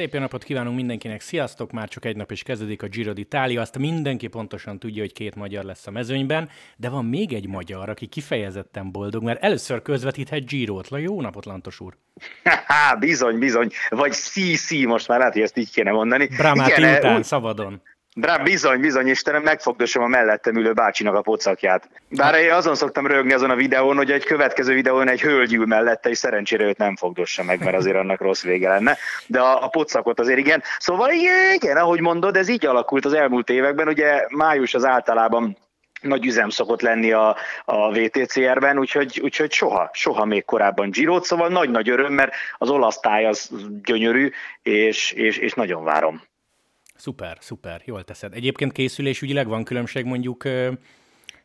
Szép jó napot kívánunk mindenkinek, sziasztok! Már csak egy nap is kezdődik a Giro d'Italia, azt mindenki pontosan tudja, hogy két magyar lesz a mezőnyben, de van még egy magyar, aki kifejezetten boldog, mert először közvetíthet Girot. La jó napot, Lantos úr! bizony, bizony, vagy szí, most már lehet, hogy ezt így kéne mondani. Bramáti Igen, után, úgy, szabadon. Rá bizony, bizony, Istenem, megfogdosom a mellettem ülő bácsinak a pocakját. Bár én azon szoktam rögni azon a videón, hogy egy következő videón egy hölgy ül mellette, és szerencsére őt nem fogdossa meg, mert azért annak rossz vége lenne. De a, a pocakot azért igen. Szóval igen, ahogy mondod, ez így alakult az elmúlt években. Ugye május az általában nagy üzem szokott lenni a, a VTCR-ben, úgyhogy, úgyhogy soha, soha még korábban Girot, szóval nagy-nagy öröm, mert az olasz táj az gyönyörű, és, és, és nagyon várom. Szuper, szuper, jól teszed. Egyébként készülésügyileg van különbség mondjuk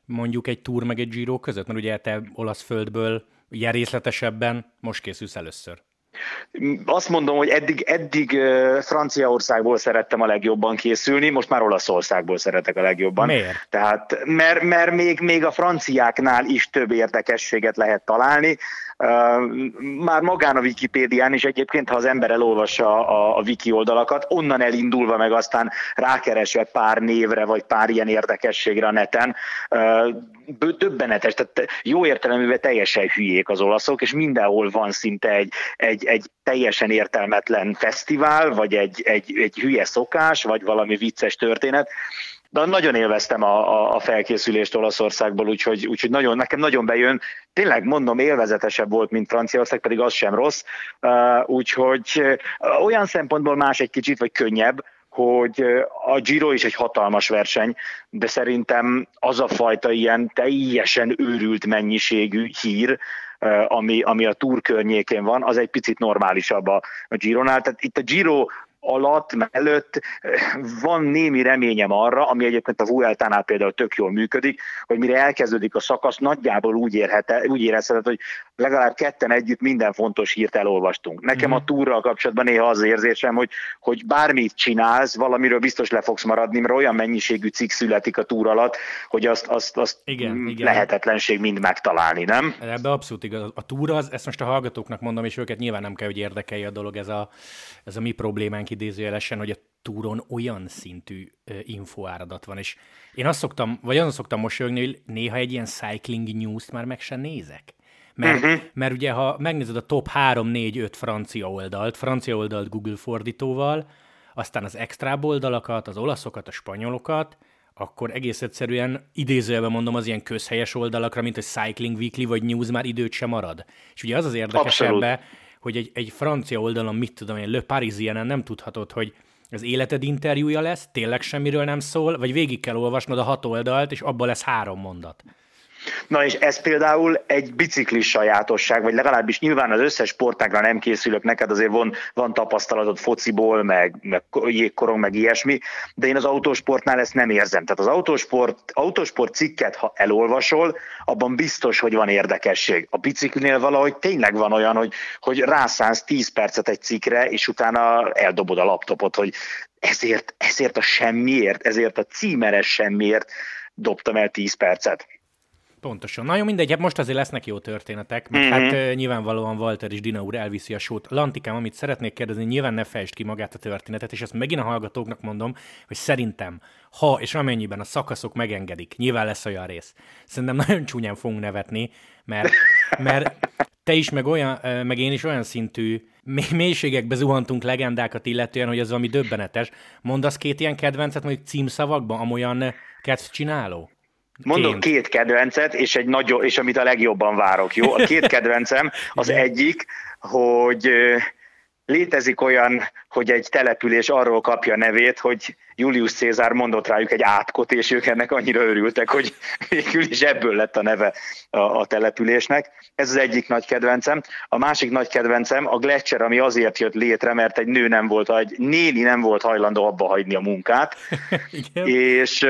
mondjuk egy túr meg egy Giro között? Mert ugye te olasz földből ilyen részletesebben most készülsz először. Azt mondom, hogy eddig, eddig Franciaországból szerettem a legjobban készülni, most már Olaszországból szeretek a legjobban. Miért? Tehát, mert, mert még, még a franciáknál is több érdekességet lehet találni. Már magán a Wikipédián is egyébként, ha az ember elolvassa a, a wiki oldalakat, onnan elindulva meg aztán rákeresve pár névre, vagy pár ilyen érdekességre a neten, döbbenetes, tehát jó érteleművel teljesen hülyék az olaszok, és mindenhol van szinte egy, egy, egy teljesen értelmetlen fesztivál, vagy egy, egy, egy hülye szokás, vagy valami vicces történet, de nagyon élveztem a, a, felkészülést Olaszországból, úgyhogy, úgyhogy nagyon, nekem nagyon bejön. Tényleg mondom, élvezetesebb volt, mint Franciaország, pedig az sem rossz. Úgyhogy olyan szempontból más egy kicsit, vagy könnyebb, hogy a Giro is egy hatalmas verseny, de szerintem az a fajta ilyen teljesen őrült mennyiségű hír, ami, ami a túr környékén van, az egy picit normálisabb a, a Gironál. Tehát itt a Giro alatt, mellett van némi reményem arra, ami egyébként a Vueltánál például tök jól működik, hogy mire elkezdődik a szakasz, nagyjából úgy, érhet, úgy érezheted, hogy legalább ketten együtt minden fontos hírt elolvastunk. Nekem a mhm. túrral kapcsolatban néha az érzésem, hogy, hogy bármit csinálsz, valamiről biztos le fogsz maradni, mert olyan mennyiségű cikk születik a túr alatt, hogy azt, azt, azt igen, igen. lehetetlenség mind megtalálni, nem? Ebbe abszolút igaz. A túra az, ezt most a hallgatóknak mondom, és őket nyilván nem kell, hogy érdekelje a dolog, ez a, ez a mi problémánk idézőjelesen, hogy a túron olyan szintű infoáradat van, és én azt szoktam, vagy azon szoktam mosolyogni, hogy néha egy ilyen cycling news-t már meg sem nézek. Mert, uh-huh. mert ugye, ha megnézed a top 3, 4, 5 francia oldalt, francia oldalt Google fordítóval, aztán az extra oldalakat, az olaszokat, a spanyolokat, akkor egész egyszerűen idézőjelben mondom az ilyen közhelyes oldalakra, mint a Cycling Weekly vagy News már időt sem marad. És ugye az az érdekes ebbe, hogy egy, egy francia oldalon, mit tudom én, Le Parisien nem tudhatod, hogy az életed interjúja lesz, tényleg semmiről nem szól, vagy végig kell olvasnod a hat oldalt, és abban lesz három mondat. Na és ez például egy biciklis sajátosság, vagy legalábbis nyilván az összes sportágra nem készülök, neked azért van, van tapasztalatod fociból, meg, meg jégkorong, meg ilyesmi, de én az autósportnál ezt nem érzem. Tehát az autósport, autósport cikket, ha elolvasol, abban biztos, hogy van érdekesség. A biciklinél valahogy tényleg van olyan, hogy, hogy rászánsz 10 percet egy cikkre, és utána eldobod a laptopot, hogy ezért, ezért a semmiért, ezért a címeres semmiért dobtam el 10 percet. Pontosan. Na jó, mindegy, hát most azért lesznek jó történetek, mert mm-hmm. hát nyilvánvalóan Walter és Dina úr elviszi a sót. Lantikám, amit szeretnék kérdezni, nyilván ne fejtsd ki magát a történetet, és ezt megint a hallgatóknak mondom, hogy szerintem, ha és amennyiben a szakaszok megengedik, nyilván lesz olyan rész. Szerintem nagyon csúnyán fogunk nevetni, mert, mert te is, meg, olyan, meg én is olyan szintű mélységekbe zuhantunk legendákat illetően, hogy ez valami döbbenetes. Mondasz két ilyen kedvencet, mondjuk címszavakban, amolyan kedvcsináló? Mondok két kedvencet, és, egy nagyon, és amit a legjobban várok, jó? A két kedvencem az egyik, hogy létezik olyan, hogy egy település arról kapja nevét, hogy Julius Cézár mondott rájuk egy átkot, és ők ennek annyira örültek, hogy végül is ebből lett a neve a, a településnek. Ez az egyik nagy kedvencem. A másik nagy kedvencem a Gletscher, ami azért jött létre, mert egy nő nem volt, egy néni nem volt hajlandó abba hagyni a munkát. és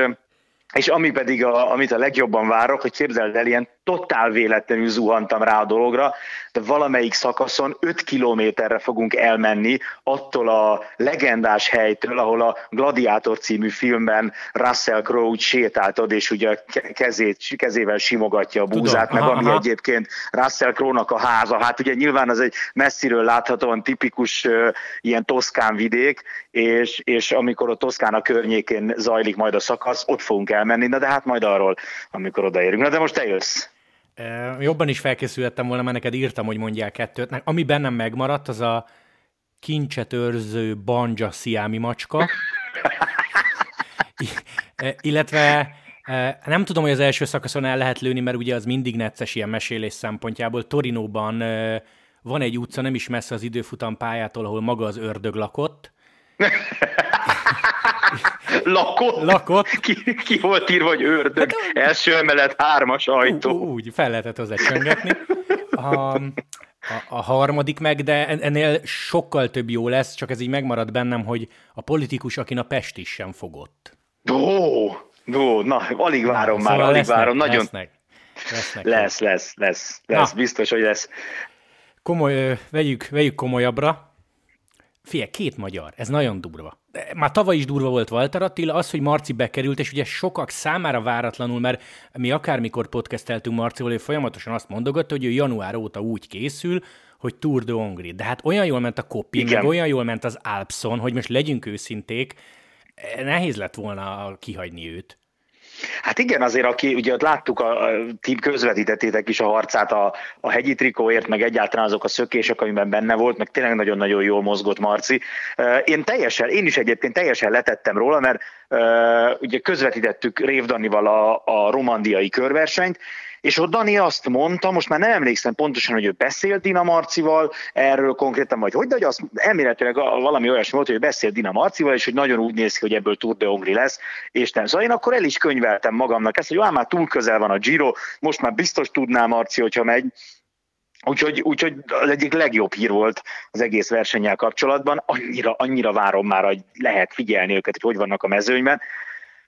és ami pedig, a, amit a legjobban várok, hogy képzeld el, ilyen totál véletlenül zuhantam rá a dologra, de valamelyik szakaszon 5 kilométerre fogunk elmenni attól a legendás helytől, ahol a Gladiátor című filmben Russell Crowe sétáltod, és ugye kezét, kezével simogatja a búzát, Tudom, meg aha, ami aha. egyébként Russell Crowe-nak a háza. Hát ugye nyilván az egy messziről láthatóan tipikus uh, ilyen toszkán vidék, és, és amikor a Toszkána környékén zajlik majd a szakasz, ott fogunk elmenni, na de hát majd arról, amikor odaérünk. Na de most te jössz. Jobban is felkészültem volna, mert neked írtam, hogy mondjál kettőt. Ami bennem megmaradt, az a kincset őrző banja sziámi macska. illetve nem tudom, hogy az első szakaszon el lehet lőni, mert ugye az mindig necces ilyen mesélés szempontjából. Torinóban van egy utca, nem is messze az időfutam pályától, ahol maga az ördög lakott. Lakott? Lakott. Ki, ki volt írva, hogy ördög? Hát, Első emelet, hármas ajtó. Úgy, fel lehetett hozzá csöngetni. A, a, a harmadik meg, de ennél sokkal több jó lesz, csak ez így megmarad bennem, hogy a politikus, akin a Pest is sem fogott. Ó, ó na, alig várom na, már, szóval alig lesznek, várom. Nagyon... Lesznek, lesznek. Lesz, lesz, lesz, lesz, na. biztos, hogy lesz. Komoly, vegyük, vegyük komolyabbra. Fie, két magyar, ez nagyon durva. Már tavaly is durva volt Walter Attila, az, hogy Marci bekerült, és ugye sokak számára váratlanul, mert mi akármikor podcasteltünk Marcival, ő folyamatosan azt mondogatta, hogy ő január óta úgy készül, hogy Tour de Hongrie. De hát olyan jól ment a Kopi, meg olyan jól ment az Alpson, hogy most legyünk őszinték, nehéz lett volna kihagyni őt. Hát igen, azért aki, ugye ott láttuk, a, a tím közvetítettétek is a harcát a, a hegyi trikóért, meg egyáltalán azok a szökések, amiben benne volt, meg tényleg nagyon-nagyon jól mozgott Marci. Én teljesen, én is egyébként teljesen letettem róla, mert ugye közvetítettük Rév Danival a, a romandiai körversenyt, és ott Dani azt mondta, most már nem emlékszem pontosan, hogy ő beszélt Dina Marcival erről konkrétan, vagy hogy, de hogy azt elméletileg valami olyasmi volt, hogy ő beszélt Dina Marcival, és hogy nagyon úgy néz ki, hogy ebből Tour de Hongri lesz, és nem. Szóval én akkor el is könyveltem magamnak ezt, hogy jó, már túl közel van a Giro, most már biztos tudná Marci, hogyha megy, Úgyhogy, úgyhogy az egyik legjobb hír volt az egész versennyel kapcsolatban. Annyira, annyira várom már, hogy lehet figyelni őket, hogy hogy vannak a mezőnyben.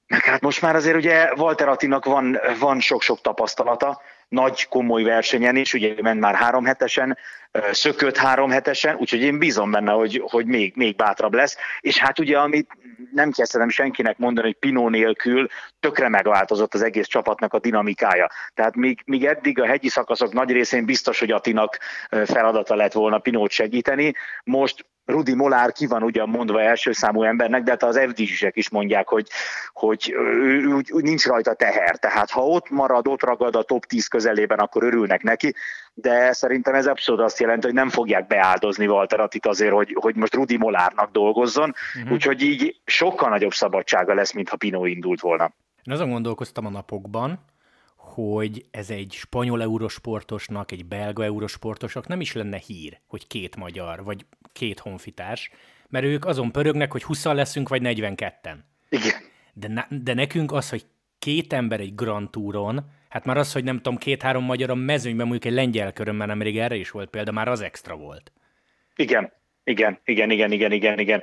Meg hát most már azért ugye Walter Attinak van, van sok-sok tapasztalata, nagy komoly versenyen is, ugye ment már három hetesen, szökött három hetesen, úgyhogy én bízom benne, hogy, hogy még, még bátrabb lesz. És hát ugye, amit nem kezdtem senkinek mondani, hogy Pinó nélkül tökre megváltozott az egész csapatnak a dinamikája. Tehát míg, míg eddig a hegyi szakaszok nagy részén biztos, hogy Atinak feladata lett volna Pinót segíteni, most Rudi Molár ki van ugyan mondva első számú embernek, de hát az FDZ-ek is mondják, hogy, hogy ő, úgy, úgy nincs rajta teher. Tehát ha ott marad, ott ragad a top 10 közelében, akkor örülnek neki, de szerintem ez abszolút azt jelenti, hogy nem fogják beáldozni Walteratit azért, hogy, hogy most Rudi Molárnak dolgozzon, uh-huh. úgyhogy így sokkal nagyobb szabadsága lesz, mint ha Pino indult volna. Én azon gondolkoztam a napokban, hogy ez egy spanyol eurosportosnak, egy belga eurosportosnak nem is lenne hír, hogy két magyar, vagy két honfitárs, mert ők azon pörögnek, hogy 20 leszünk, vagy 42-en. Igen. De, de nekünk az, hogy két ember egy Grand Touron, hát már az, hogy nem tudom, két-három magyar a mezőnyben, mondjuk egy lengyel körön, mert nemrég erre is volt példa, már az extra volt. Igen, igen, igen, igen, igen, igen, igen.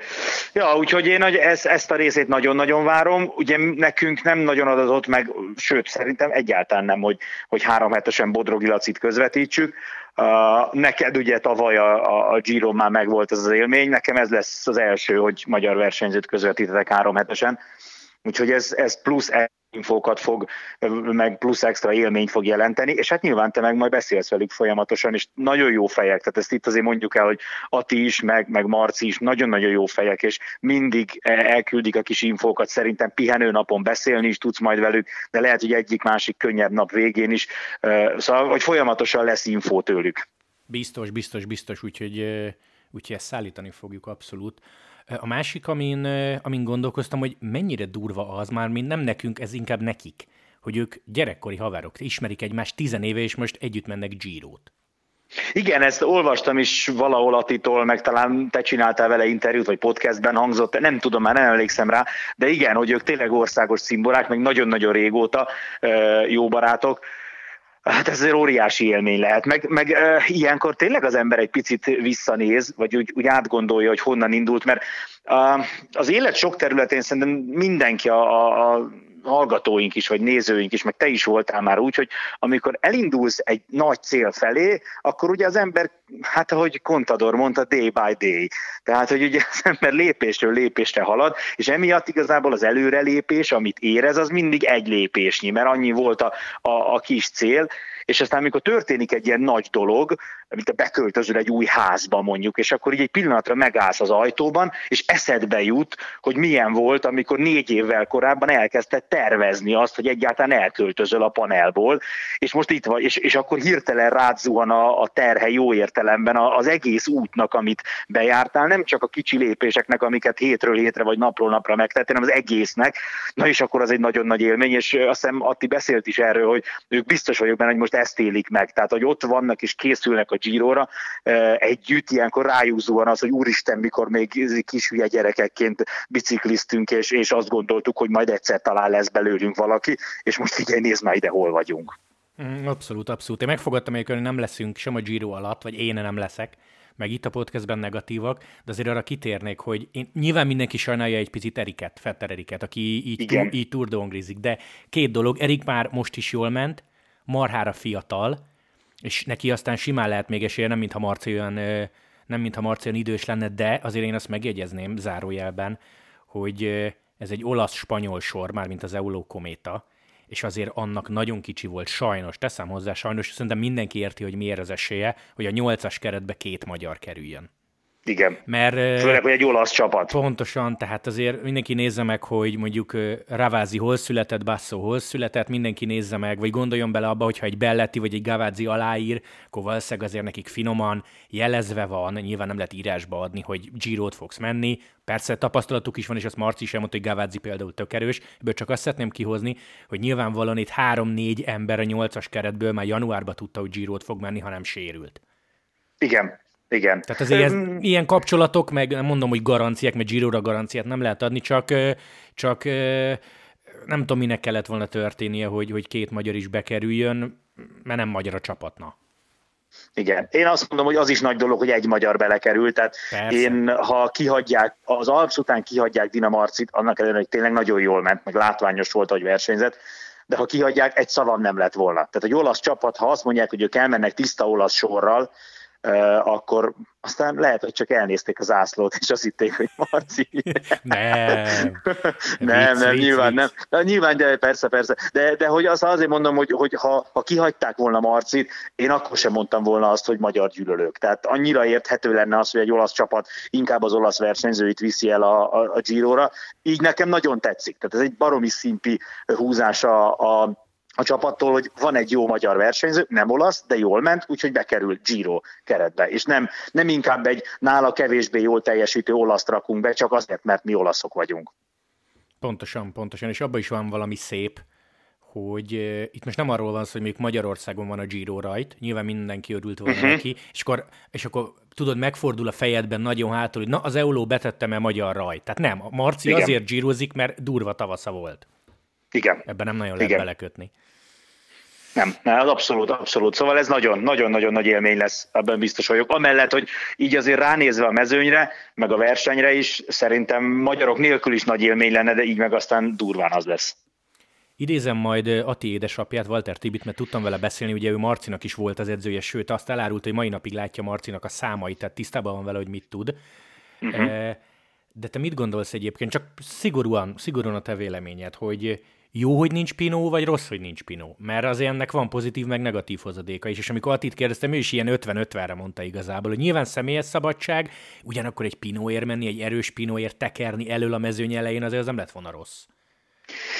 Ja, úgyhogy én ezt, ezt a részét nagyon-nagyon várom. Ugye nekünk nem nagyon adatott meg, sőt, szerintem egyáltalán nem, hogy, hogy három hetesen Bodrogi Lacit közvetítsük. Uh, neked ugye tavaly a, a, a Giro már megvolt ez az élmény, nekem ez lesz az első, hogy magyar versenyzőt közvetítetek három hetesen. Úgyhogy ez, ez plusz infókat fog, meg plusz extra élményt fog jelenteni, és hát nyilván te meg majd beszélsz velük folyamatosan, és nagyon jó fejek, tehát ezt itt azért mondjuk el, hogy Ati is, meg, meg Marci is nagyon-nagyon jó fejek, és mindig elküldik a kis infókat, szerintem pihenő napon beszélni is tudsz majd velük, de lehet, hogy egyik-másik könnyebb nap végén is, szóval, hogy folyamatosan lesz infó tőlük. Biztos, biztos, biztos, úgyhogy, úgyhogy ezt szállítani fogjuk abszolút. A másik, amin, amin gondolkoztam, hogy mennyire durva az már, mint nem nekünk, ez inkább nekik, hogy ők gyerekkori haverok, ismerik egymást tizenéve, és most együtt mennek Giro-t. Igen, ezt olvastam is valahol Atitól, meg talán te csináltál vele interjút, vagy podcastben hangzott, nem tudom, már nem emlékszem rá, de igen, hogy ők tényleg országos szimbolák, meg nagyon-nagyon régóta jó barátok Hát ez egy óriási élmény lehet, meg, meg e, ilyenkor tényleg az ember egy picit visszanéz, vagy úgy, úgy átgondolja, hogy honnan indult, mert a, az élet sok területén szerintem mindenki a, a, a hallgatóink is, vagy nézőink is, meg te is voltál már úgy, hogy amikor elindulsz egy nagy cél felé, akkor ugye az ember, hát ahogy Contador mondta, day by day. Tehát, hogy ugye az ember lépésről lépésre halad, és emiatt igazából az előrelépés, amit érez, az mindig egy lépésnyi, mert annyi volt a, a, a kis cél, és aztán amikor történik egy ilyen nagy dolog, mint a beköltözöl egy új házba mondjuk, és akkor így egy pillanatra megállsz az ajtóban, és eszedbe jut, hogy milyen volt, amikor négy évvel korábban elkezdted tervezni azt, hogy egyáltalán elköltözöl a panelból, és most itt vagy, és, és akkor hirtelen rád zuhan a, a terhe jó értelemben az egész útnak, amit bejártál, nem csak a kicsi lépéseknek, amiket hétről hétre vagy napról napra megtettél, hanem az egésznek. Na és akkor az egy nagyon nagy élmény, és azt hiszem Atti beszélt is erről, hogy ők biztos vagyok benne, hogy most ezt élik meg. Tehát, hogy ott vannak és készülnek a Girora együtt, ilyenkor rájuk zuhan az, hogy úristen, mikor még kis hülye gyerekekként bicikliztünk, és, és azt gondoltuk, hogy majd egyszer talán lesz belőlünk valaki, és most figyelj, nézd már ide, hol vagyunk. Mm, abszolút, abszolút. Én megfogadtam hogy nem leszünk sem a Giro alatt, vagy én nem leszek, meg itt a podcastben negatívak, de azért arra kitérnék, hogy én, nyilván mindenki sajnálja egy picit Eriket, Fetter Eriket, aki így, túr, így de két dolog, Erik már most is jól ment, marhára fiatal, és neki aztán simán lehet még esélye, nem mintha Marci olyan, nem mintha Marci olyan idős lenne, de azért én azt megjegyezném zárójelben, hogy ez egy olasz-spanyol sor, már mint az Euló kométa, és azért annak nagyon kicsi volt, sajnos, teszem hozzá, sajnos, szerintem mindenki érti, hogy miért az esélye, hogy a nyolcas keretbe két magyar kerüljön. Igen. Mert, Főleg, hogy egy olasz csapat. Pontosan, tehát azért mindenki nézze meg, hogy mondjuk Ravázi hol született, Basso hol született, mindenki nézze meg, vagy gondoljon bele abba, hogyha egy Belletti vagy egy Gavázi aláír, akkor valószínűleg azért nekik finoman jelezve van, nyilván nem lehet írásba adni, hogy Girot fogsz menni. Persze tapasztalatuk is van, és azt Marci is elmondta, hogy Gavázi például tök erős, ebből csak azt szeretném kihozni, hogy nyilvánvalóan itt három-négy ember a nyolcas keretből már januárban tudta, hogy Girot fog menni, hanem sérült. Igen, igen. Tehát azért ez, ilyen kapcsolatok, meg nem mondom, hogy garanciák, mert Giro-ra garanciát nem lehet adni, csak, csak nem tudom, minek kellett volna történnie, hogy, hogy két magyar is bekerüljön, mert nem magyar a csapatna. Igen. Én azt mondom, hogy az is nagy dolog, hogy egy magyar belekerült. Tehát Persze. én, ha kihagyják, az Alps után kihagyják Dinamarcit, annak ellenére, hogy tényleg nagyon jól ment, meg látványos volt, hogy versenyzett, de ha kihagyják, egy szavam nem lett volna. Tehát egy olasz csapat, ha azt mondják, hogy ők elmennek tiszta olasz sorral, akkor aztán lehet, hogy csak elnézték az ászlót, és azt hitték, hogy Marci. nem. nem, nem, nyilván nem. De nyilván, de persze, persze. De, de hogy az azért mondom, hogy, hogy ha, ha kihagyták volna Marcit, én akkor sem mondtam volna azt, hogy magyar gyűlölők. Tehát annyira érthető lenne az, hogy egy olasz csapat inkább az olasz versenyzőit viszi el a, a, a Giro-ra. Így nekem nagyon tetszik. Tehát ez egy baromi szimpi húzása a a csapattól, hogy van egy jó magyar versenyző, nem olasz, de jól ment, úgyhogy bekerült Giro keretbe. És nem, nem inkább egy nála kevésbé jól teljesítő olaszt rakunk be, csak azért, mert mi olaszok vagyunk. Pontosan, pontosan, és abban is van valami szép, hogy uh, itt most nem arról van szó, hogy még Magyarországon van a Giro rajt, nyilván mindenki örült volna uh-huh. neki, és akkor, és akkor tudod, megfordul a fejedben nagyon hátul, hogy na, az Euló betettem el magyar rajt. Tehát nem, a Marci Igen. azért gyírozik, mert durva tavasza volt. Igen. Ebben nem nagyon lehet Igen. belekötni. Nem, nem, abszolút, abszolút. Szóval ez nagyon-nagyon-nagyon nagy élmény lesz, ebben biztos vagyok. Amellett, hogy így azért ránézve a mezőnyre, meg a versenyre is, szerintem magyarok nélkül is nagy élmény lenne, de így meg aztán durván az lesz. Idézem majd Ati édesapját, Walter Tibit, mert tudtam vele beszélni, ugye ő Marcinak is volt az edzője, sőt azt elárult, hogy mai napig látja Marcinak a számait, tehát tisztában van vele, hogy mit tud. Uh-huh. De te mit gondolsz egyébként, csak szigorúan, szigorúan a te véleményed, hogy jó, hogy nincs Pinó, vagy rossz, hogy nincs Pinó? Mert azért ennek van pozitív, meg negatív hozadéka is. És amikor Atit kérdeztem, ő is ilyen 50-50-re mondta igazából, hogy nyilván személyes szabadság, ugyanakkor egy Pinóért menni, egy erős Pinóért tekerni elől a mezőny elején, azért az nem lett volna rossz.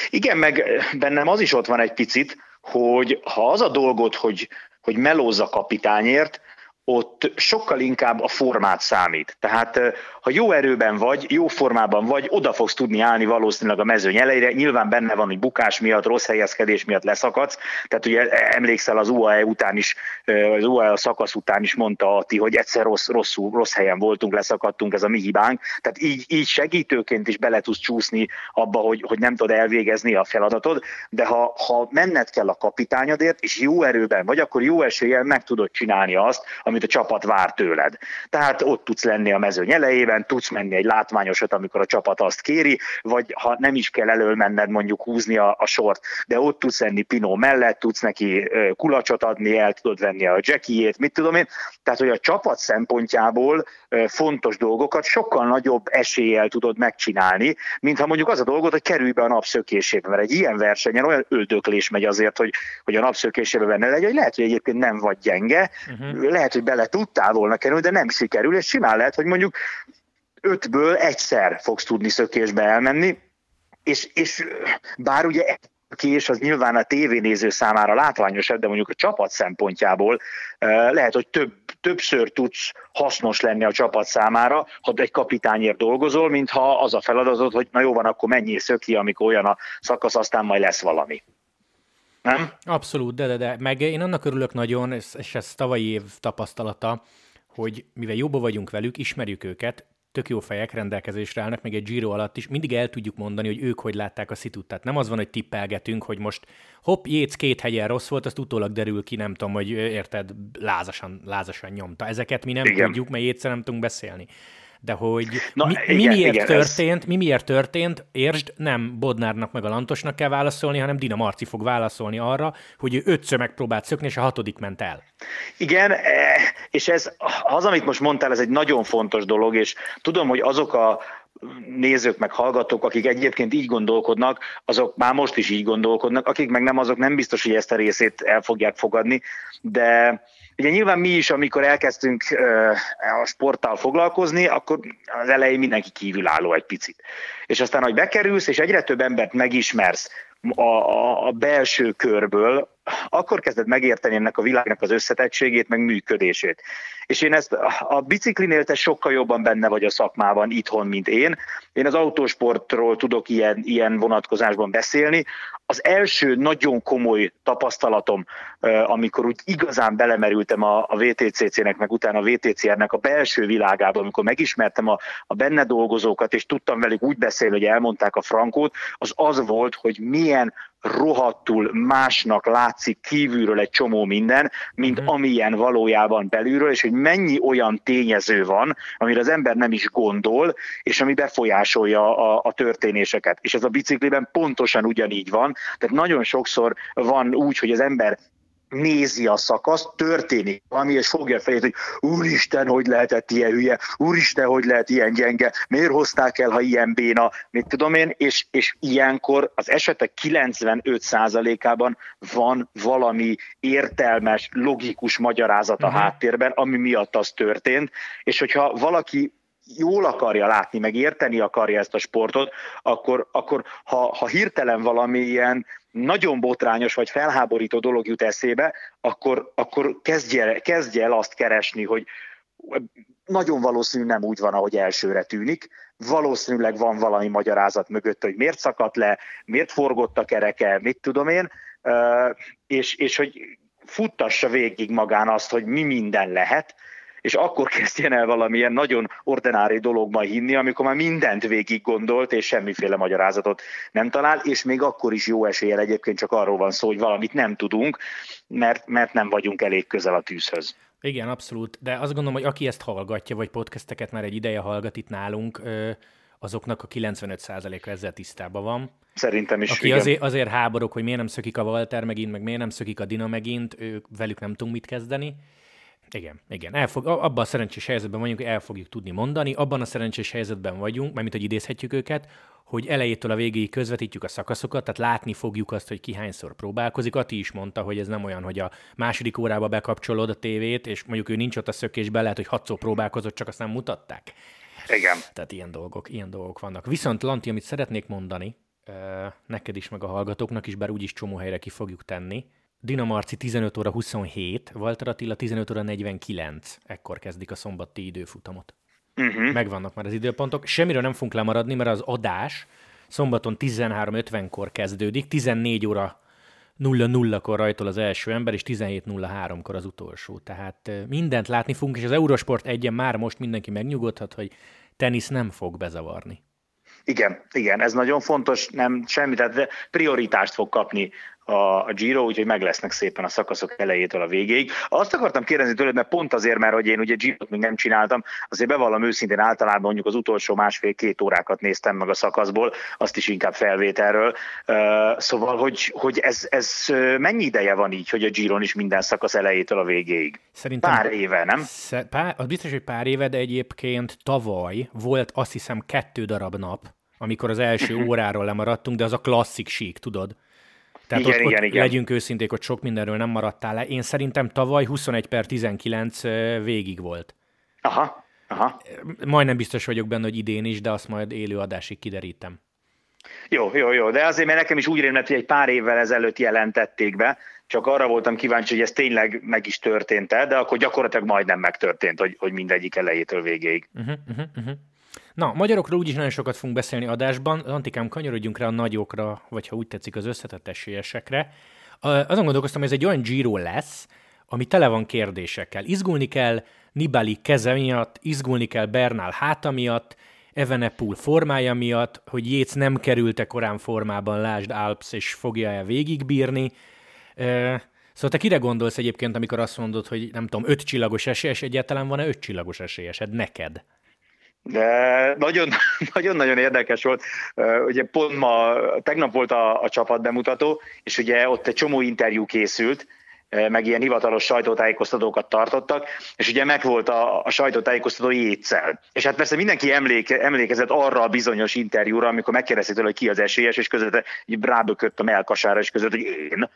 Igen, meg bennem az is ott van egy picit, hogy ha az a dolgot, hogy, hogy melózza kapitányért, ott sokkal inkább a formát számít. Tehát ha jó erőben vagy, jó formában vagy, oda fogsz tudni állni valószínűleg a mezőny elejére. Nyilván benne van, hogy bukás miatt, rossz helyezkedés miatt leszakadsz. Tehát ugye emlékszel az UAE után is, az UAE szakasz után is mondta Ati, hogy egyszer rossz, rosszul, rossz helyen voltunk, leszakadtunk, ez a mi hibánk. Tehát így, így segítőként is bele tudsz csúszni abba, hogy, hogy nem tudod elvégezni a feladatod, de ha, ha menned kell a kapitányodért, és jó erőben vagy, akkor jó eséllyel meg tudod csinálni azt, amit a csapat vár tőled. Tehát ott tudsz lenni a mezőny elejében, tudsz menni egy látványosat, amikor a csapat azt kéri, vagy ha nem is kell elől menned mondjuk húzni a, a sort, de ott tudsz lenni Pinó mellett, tudsz neki kulacsot adni, el tudod venni a jackiét, mit tudom én. Tehát, hogy a csapat szempontjából fontos dolgokat sokkal nagyobb eséllyel tudod megcsinálni, mint ha mondjuk az a dolgot, hogy kerülj be a napszökésébe, mert egy ilyen versenyen olyan öldöklés megy azért, hogy, hogy a napszökésébe benne legyen, hogy lehet, hogy egyébként nem vagy gyenge, uh-huh. lehet, hogy bele tudtál volna kerülni, de nem sikerül, és simán lehet, hogy mondjuk ötből egyszer fogsz tudni szökésbe elmenni, és, és bár ugye kés az nyilván a tévénéző számára látványosabb, de mondjuk a csapat szempontjából lehet, hogy több, többször tudsz hasznos lenni a csapat számára, ha egy kapitányért dolgozol, mintha az a feladatod, hogy na jó van, akkor mennyi szöki, amikor olyan a szakasz, aztán majd lesz valami. Nem? Abszolút, de, de, de. Meg én annak örülök nagyon, és ez tavalyi év tapasztalata, hogy mivel jobban vagyunk velük, ismerjük őket, tök jó fejek rendelkezésre állnak, meg egy Giro alatt is, mindig el tudjuk mondani, hogy ők hogy látták a szitut. Tehát nem az van, hogy tippelgetünk, hogy most hopp, Jéz két hegyen rossz volt, azt utólag derül ki, nem tudom, hogy érted, lázasan, lázasan nyomta. Ezeket mi nem Igen. tudjuk, mert Jézszer nem tudunk beszélni de hogy Na, mi, igen, mi, miért igen, történt, ez... mi miért történt, értsd, nem Bodnárnak meg a Lantosnak kell válaszolni, hanem Dina Marci fog válaszolni arra, hogy ő ötször megpróbált szökni, és a hatodik ment el. Igen, e, és ez az, amit most mondtál, ez egy nagyon fontos dolog, és tudom, hogy azok a nézők, meg hallgatók, akik egyébként így gondolkodnak, azok már most is így gondolkodnak, akik meg nem, azok nem biztos, hogy ezt a részét el fogják fogadni, de Ugye nyilván mi is, amikor elkezdtünk a sporttal foglalkozni, akkor az elején mindenki kívülálló egy picit. És aztán, hogy bekerülsz, és egyre több embert megismersz a, a, a belső körből, akkor kezded megérteni ennek a világnak az összetettségét, meg működését. És én ezt a biciklinél te sokkal jobban benne vagy a szakmában itthon, mint én. Én az autósportról tudok ilyen, ilyen vonatkozásban beszélni. Az első nagyon komoly tapasztalatom, amikor úgy igazán belemerültem a, a VTCC-nek, meg utána a VTCR-nek a belső világába, amikor megismertem a, a benne dolgozókat, és tudtam velük úgy beszélni, hogy elmondták a frankót, az az volt, hogy milyen rohadtul másnak látszik kívülről egy csomó minden, mint mm. amilyen valójában belülről, és hogy mennyi olyan tényező van, amire az ember nem is gondol, és ami befolyásolja a, a történéseket. És ez a bicikliben pontosan ugyanígy van. Tehát nagyon sokszor van úgy, hogy az ember nézi a szakaszt, történik valami, és fogja fejét, hogy úristen, hogy lehetett ilyen hülye, úristen, hogy lehet ilyen gyenge, miért hozták el, ha ilyen béna, mit tudom én, és, és ilyenkor az esetek 95%-ában van valami értelmes, logikus magyarázat a uh-huh. háttérben, ami miatt az történt, és hogyha valaki jól akarja látni, meg érteni akarja ezt a sportot, akkor, akkor ha, ha hirtelen valami ilyen nagyon botrányos vagy felháborító dolog jut eszébe, akkor, akkor kezdje, kezdje el azt keresni, hogy nagyon valószínű nem úgy van, ahogy elsőre tűnik. Valószínűleg van valami magyarázat mögött, hogy miért szakadt le, miért forgott a kereke, mit tudom én, és, és hogy futtassa végig magán azt, hogy mi minden lehet, és akkor kezdjen el valamilyen nagyon ordinári dologba hinni, amikor már mindent végig gondolt, és semmiféle magyarázatot nem talál, és még akkor is jó eséllyel egyébként csak arról van szó, hogy valamit nem tudunk, mert, mert nem vagyunk elég közel a tűzhöz. Igen, abszolút. De azt gondolom, hogy aki ezt hallgatja, vagy podcasteket már egy ideje hallgat itt nálunk, azoknak a 95%-a ezzel tisztában van. Szerintem is. Aki azért, azért háborok, hogy miért nem szökik a Walter megint, meg miért nem szökik a Dina megint, ők, velük nem tudunk mit kezdeni. Igen, igen. Elfog, abban a szerencsés helyzetben vagyunk, hogy el fogjuk tudni mondani. Abban a szerencsés helyzetben vagyunk, mert hogy idézhetjük őket, hogy elejétől a végéig közvetítjük a szakaszokat, tehát látni fogjuk azt, hogy ki hányszor próbálkozik. Ati is mondta, hogy ez nem olyan, hogy a második órába bekapcsolod a tévét, és mondjuk ő nincs ott a szökésben, lehet, hogy hatszor próbálkozott, csak azt nem mutatták. Igen. Tehát ilyen dolgok, ilyen dolgok vannak. Viszont Lanti, amit szeretnék mondani, neked is, meg a hallgatóknak is, bár úgyis csomó helyre ki fogjuk tenni, Dinamarci 15 óra 27, Walter Attila 15 óra 49, ekkor kezdik a szombati időfutamot. Uh-huh. Megvannak már az időpontok. Semmiről nem fogunk lemaradni, mert az adás szombaton 13.50-kor kezdődik, 14 óra 0-0-kor rajtol az első ember, és 17.03-kor az utolsó. Tehát mindent látni fogunk, és az Eurosport egyen már most mindenki megnyugodhat, hogy tenisz nem fog bezavarni. Igen, igen, ez nagyon fontos, nem semmi, tehát prioritást fog kapni a, Giro, úgyhogy meg lesznek szépen a szakaszok elejétől a végéig. Azt akartam kérdezni tőled, mert pont azért, mert hogy én ugye Giro-t még nem csináltam, azért bevallom őszintén általában mondjuk az utolsó másfél-két órákat néztem meg a szakaszból, azt is inkább felvételről. Szóval, hogy, hogy ez, ez mennyi ideje van így, hogy a Giron is minden szakasz elejétől a végéig? Szerintem pár éve, nem? Pár, az biztos, hogy pár éve, de egyébként tavaly volt azt hiszem kettő darab nap, amikor az első óráról lemaradtunk, de az a klasszik sík, tudod? Tehát igen, ott, igen, ott igen. legyünk őszinték, hogy sok mindenről nem maradtál le. Én szerintem tavaly 21 per 19 végig volt. Aha, aha. Majdnem biztos vagyok benne, hogy idén is, de azt majd élő adásig kiderítem. Jó, jó, jó, de azért, mert nekem is úgy rémlett, hogy egy pár évvel ezelőtt jelentették be, csak arra voltam kíváncsi, hogy ez tényleg meg is történt -e, de akkor gyakorlatilag majdnem megtörtént, hogy, hogy mindegyik elejétől végéig. Uh-huh, uh-huh. Na, magyarokról úgyis nagyon sokat fogunk beszélni adásban. Antikám, kanyarodjunk rá a nagyokra, vagy ha úgy tetszik, az összetett esélyesekre. Azon gondolkoztam, hogy ez egy olyan Giro lesz, ami tele van kérdésekkel. Izgulni kell Nibali keze miatt, izgulni kell Bernal háta miatt, Evenepul formája miatt, hogy Jéz nem kerülte korán formában, lásd Alps, és fogja-e végigbírni. Szóval te kire gondolsz egyébként, amikor azt mondod, hogy nem tudom, öt csillagos esélyes, egyáltalán van-e öt csillagos esélyesed neked? De nagyon, nagyon-nagyon érdekes volt. Ugye pont ma, tegnap volt a, a csapat bemutató, és ugye ott egy csomó interjú készült, meg ilyen hivatalos sajtótájékoztatókat tartottak, és ugye megvolt a, a sajtótájékoztató jétszel. És hát persze mindenki emléke, emlékezett arra a bizonyos interjúra, amikor megkérdezték tőle, hogy ki az esélyes, és között rábökött a melkasára, és között, hogy én.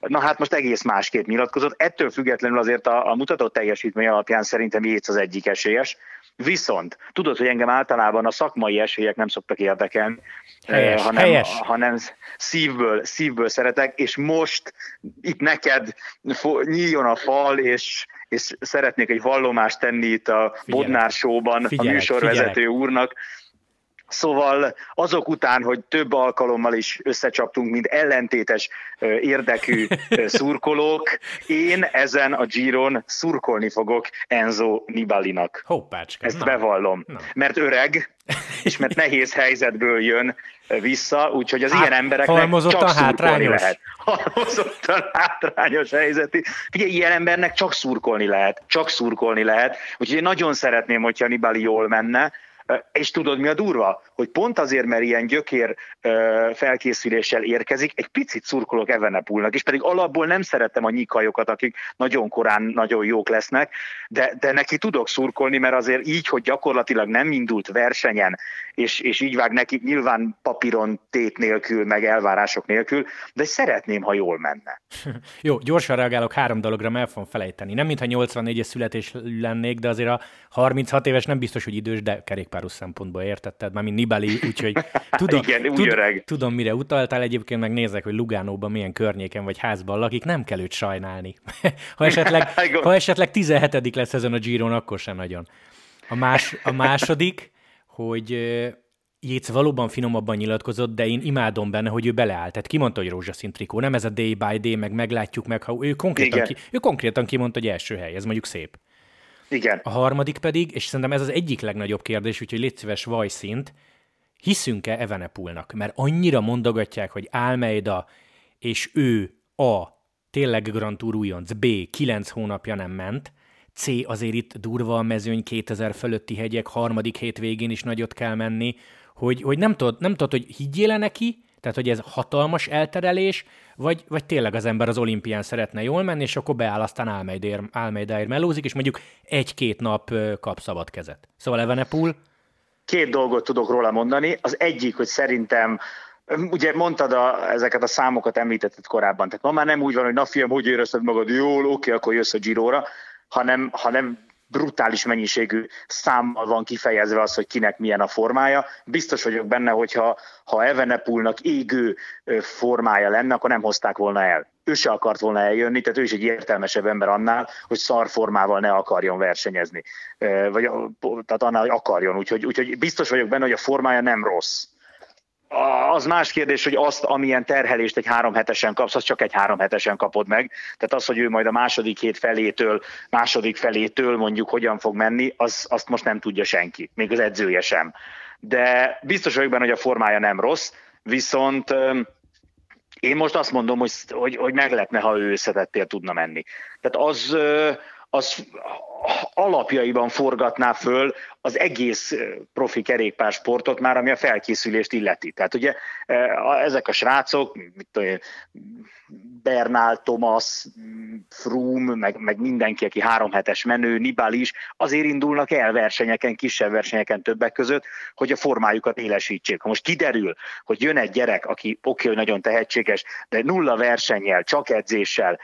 Na hát most egész másképp nyilatkozott. Ettől függetlenül azért a, a mutatott teljesítmény alapján szerintem Jéz az egyik esélyes. Viszont tudod, hogy engem általában a szakmai esélyek nem szoktak érdekelni, helyes, hanem, helyes. hanem szívből, szívből szeretek, és most itt neked nyíljon a fal, és, és szeretnék egy vallomást tenni itt a Bodnár Show-ban a műsorvezető figyelek. úrnak, Szóval azok után, hogy több alkalommal is összecsaptunk, mint ellentétes érdekű szurkolók, én ezen a Giron szurkolni fogok Enzo Nibalinak. Hoppácska. Ezt na. bevallom. Na. Mert öreg, és mert nehéz helyzetből jön vissza, úgyhogy az hát, ilyen embereknek csak szurkolni lehet. Halmozottan hátrányos helyzeti. Ugye ilyen embernek csak szurkolni lehet, csak szurkolni lehet. Úgyhogy én nagyon szeretném, hogyha Nibali jól menne, és tudod, mi a durva? Hogy pont azért, mert ilyen gyökér felkészüléssel érkezik, egy picit szurkolok Evenepulnak, és pedig alapból nem szerettem a nyikajokat, akik nagyon korán nagyon jók lesznek, de, de neki tudok szurkolni, mert azért így, hogy gyakorlatilag nem indult versenyen, és, és így vág neki nyilván papíron tét nélkül, meg elvárások nélkül, de szeretném, ha jól menne. Jó, gyorsan reagálok három dologra, mert el fogom felejteni. Nem mintha 84-es születés lennék, de azért a 36 éves nem biztos, hogy idős, de kerékpáros szempontból értetted, már mint Nibali, úgyhogy tudom, Igen, úgy tud, öreg. tudom, mire utaltál, egyébként meg nézek, hogy Lugánóban milyen környéken vagy házban lakik, nem kell őt sajnálni. ha, esetleg, ha esetleg 17 lesz ezen a Giron, akkor sem nagyon. A, más, a második, hogy Jéz valóban finomabban nyilatkozott, de én imádom benne, hogy ő beleállt. Tehát kimondta, hogy rózsaszín trikó, nem ez a day by day, meg meglátjuk meg, ha ő konkrétan, ki, ő konkrétan kimondta, hogy első hely, ez mondjuk szép. Igen. A harmadik pedig, és szerintem ez az egyik legnagyobb kérdés, úgyhogy légy szíves vajszint, hiszünk-e Evenepulnak? Mert annyira mondogatják, hogy Almeida és ő A. tényleg Grand Tour újonc, B. 9 hónapja nem ment, C. azért itt durva a mezőny, 2000 fölötti hegyek, harmadik hétvégén is nagyot kell menni, hogy, hogy nem, tudod, nem tudod, hogy higgyél neki, tehát hogy ez hatalmas elterelés, vagy, vagy tényleg az ember az olimpián szeretne jól menni, és akkor beáll, aztán Almeidaért, Almeidaért melózik, és mondjuk egy-két nap kap szabad kezet. Szóval Evenepul... Két dolgot tudok róla mondani. Az egyik, hogy szerintem Ugye mondtad a, ezeket a számokat, említetted korábban, tehát ma már nem úgy van, hogy na fiam, hogy érezted magad jól, oké, akkor jössz a Giróra, hanem, hanem brutális mennyiségű számmal van kifejezve az, hogy kinek milyen a formája. Biztos vagyok benne, hogyha ha Evenepulnak égő formája lenne, akkor nem hozták volna el. Ő se akart volna eljönni, tehát ő is egy értelmesebb ember annál, hogy szar formával ne akarjon versenyezni. Vagy, tehát annál, hogy akarjon. Úgyhogy, úgyhogy biztos vagyok benne, hogy a formája nem rossz az más kérdés, hogy azt, amilyen terhelést egy három hetesen kapsz, az csak egy három hetesen kapod meg. Tehát az, hogy ő majd a második hét felétől, második felétől mondjuk hogyan fog menni, az, azt most nem tudja senki, még az edzője sem. De biztos vagyok benne, hogy a formája nem rossz, viszont Én most azt mondom, hogy, hogy, hogy meglepne, ha ő összetettél tudna menni. Tehát az, az alapjaiban forgatná föl az egész profi kerékpársportot már, ami a felkészülést illeti. Tehát ugye ezek a srácok, mit tudom, Bernál, Thomas, Froome, meg, meg mindenki, aki három hetes menő, Nibali is, azért indulnak el versenyeken, kisebb versenyeken többek között, hogy a formájukat élesítsék. Ha most kiderül, hogy jön egy gyerek, aki oké, hogy nagyon tehetséges, de nulla versennyel, csak edzéssel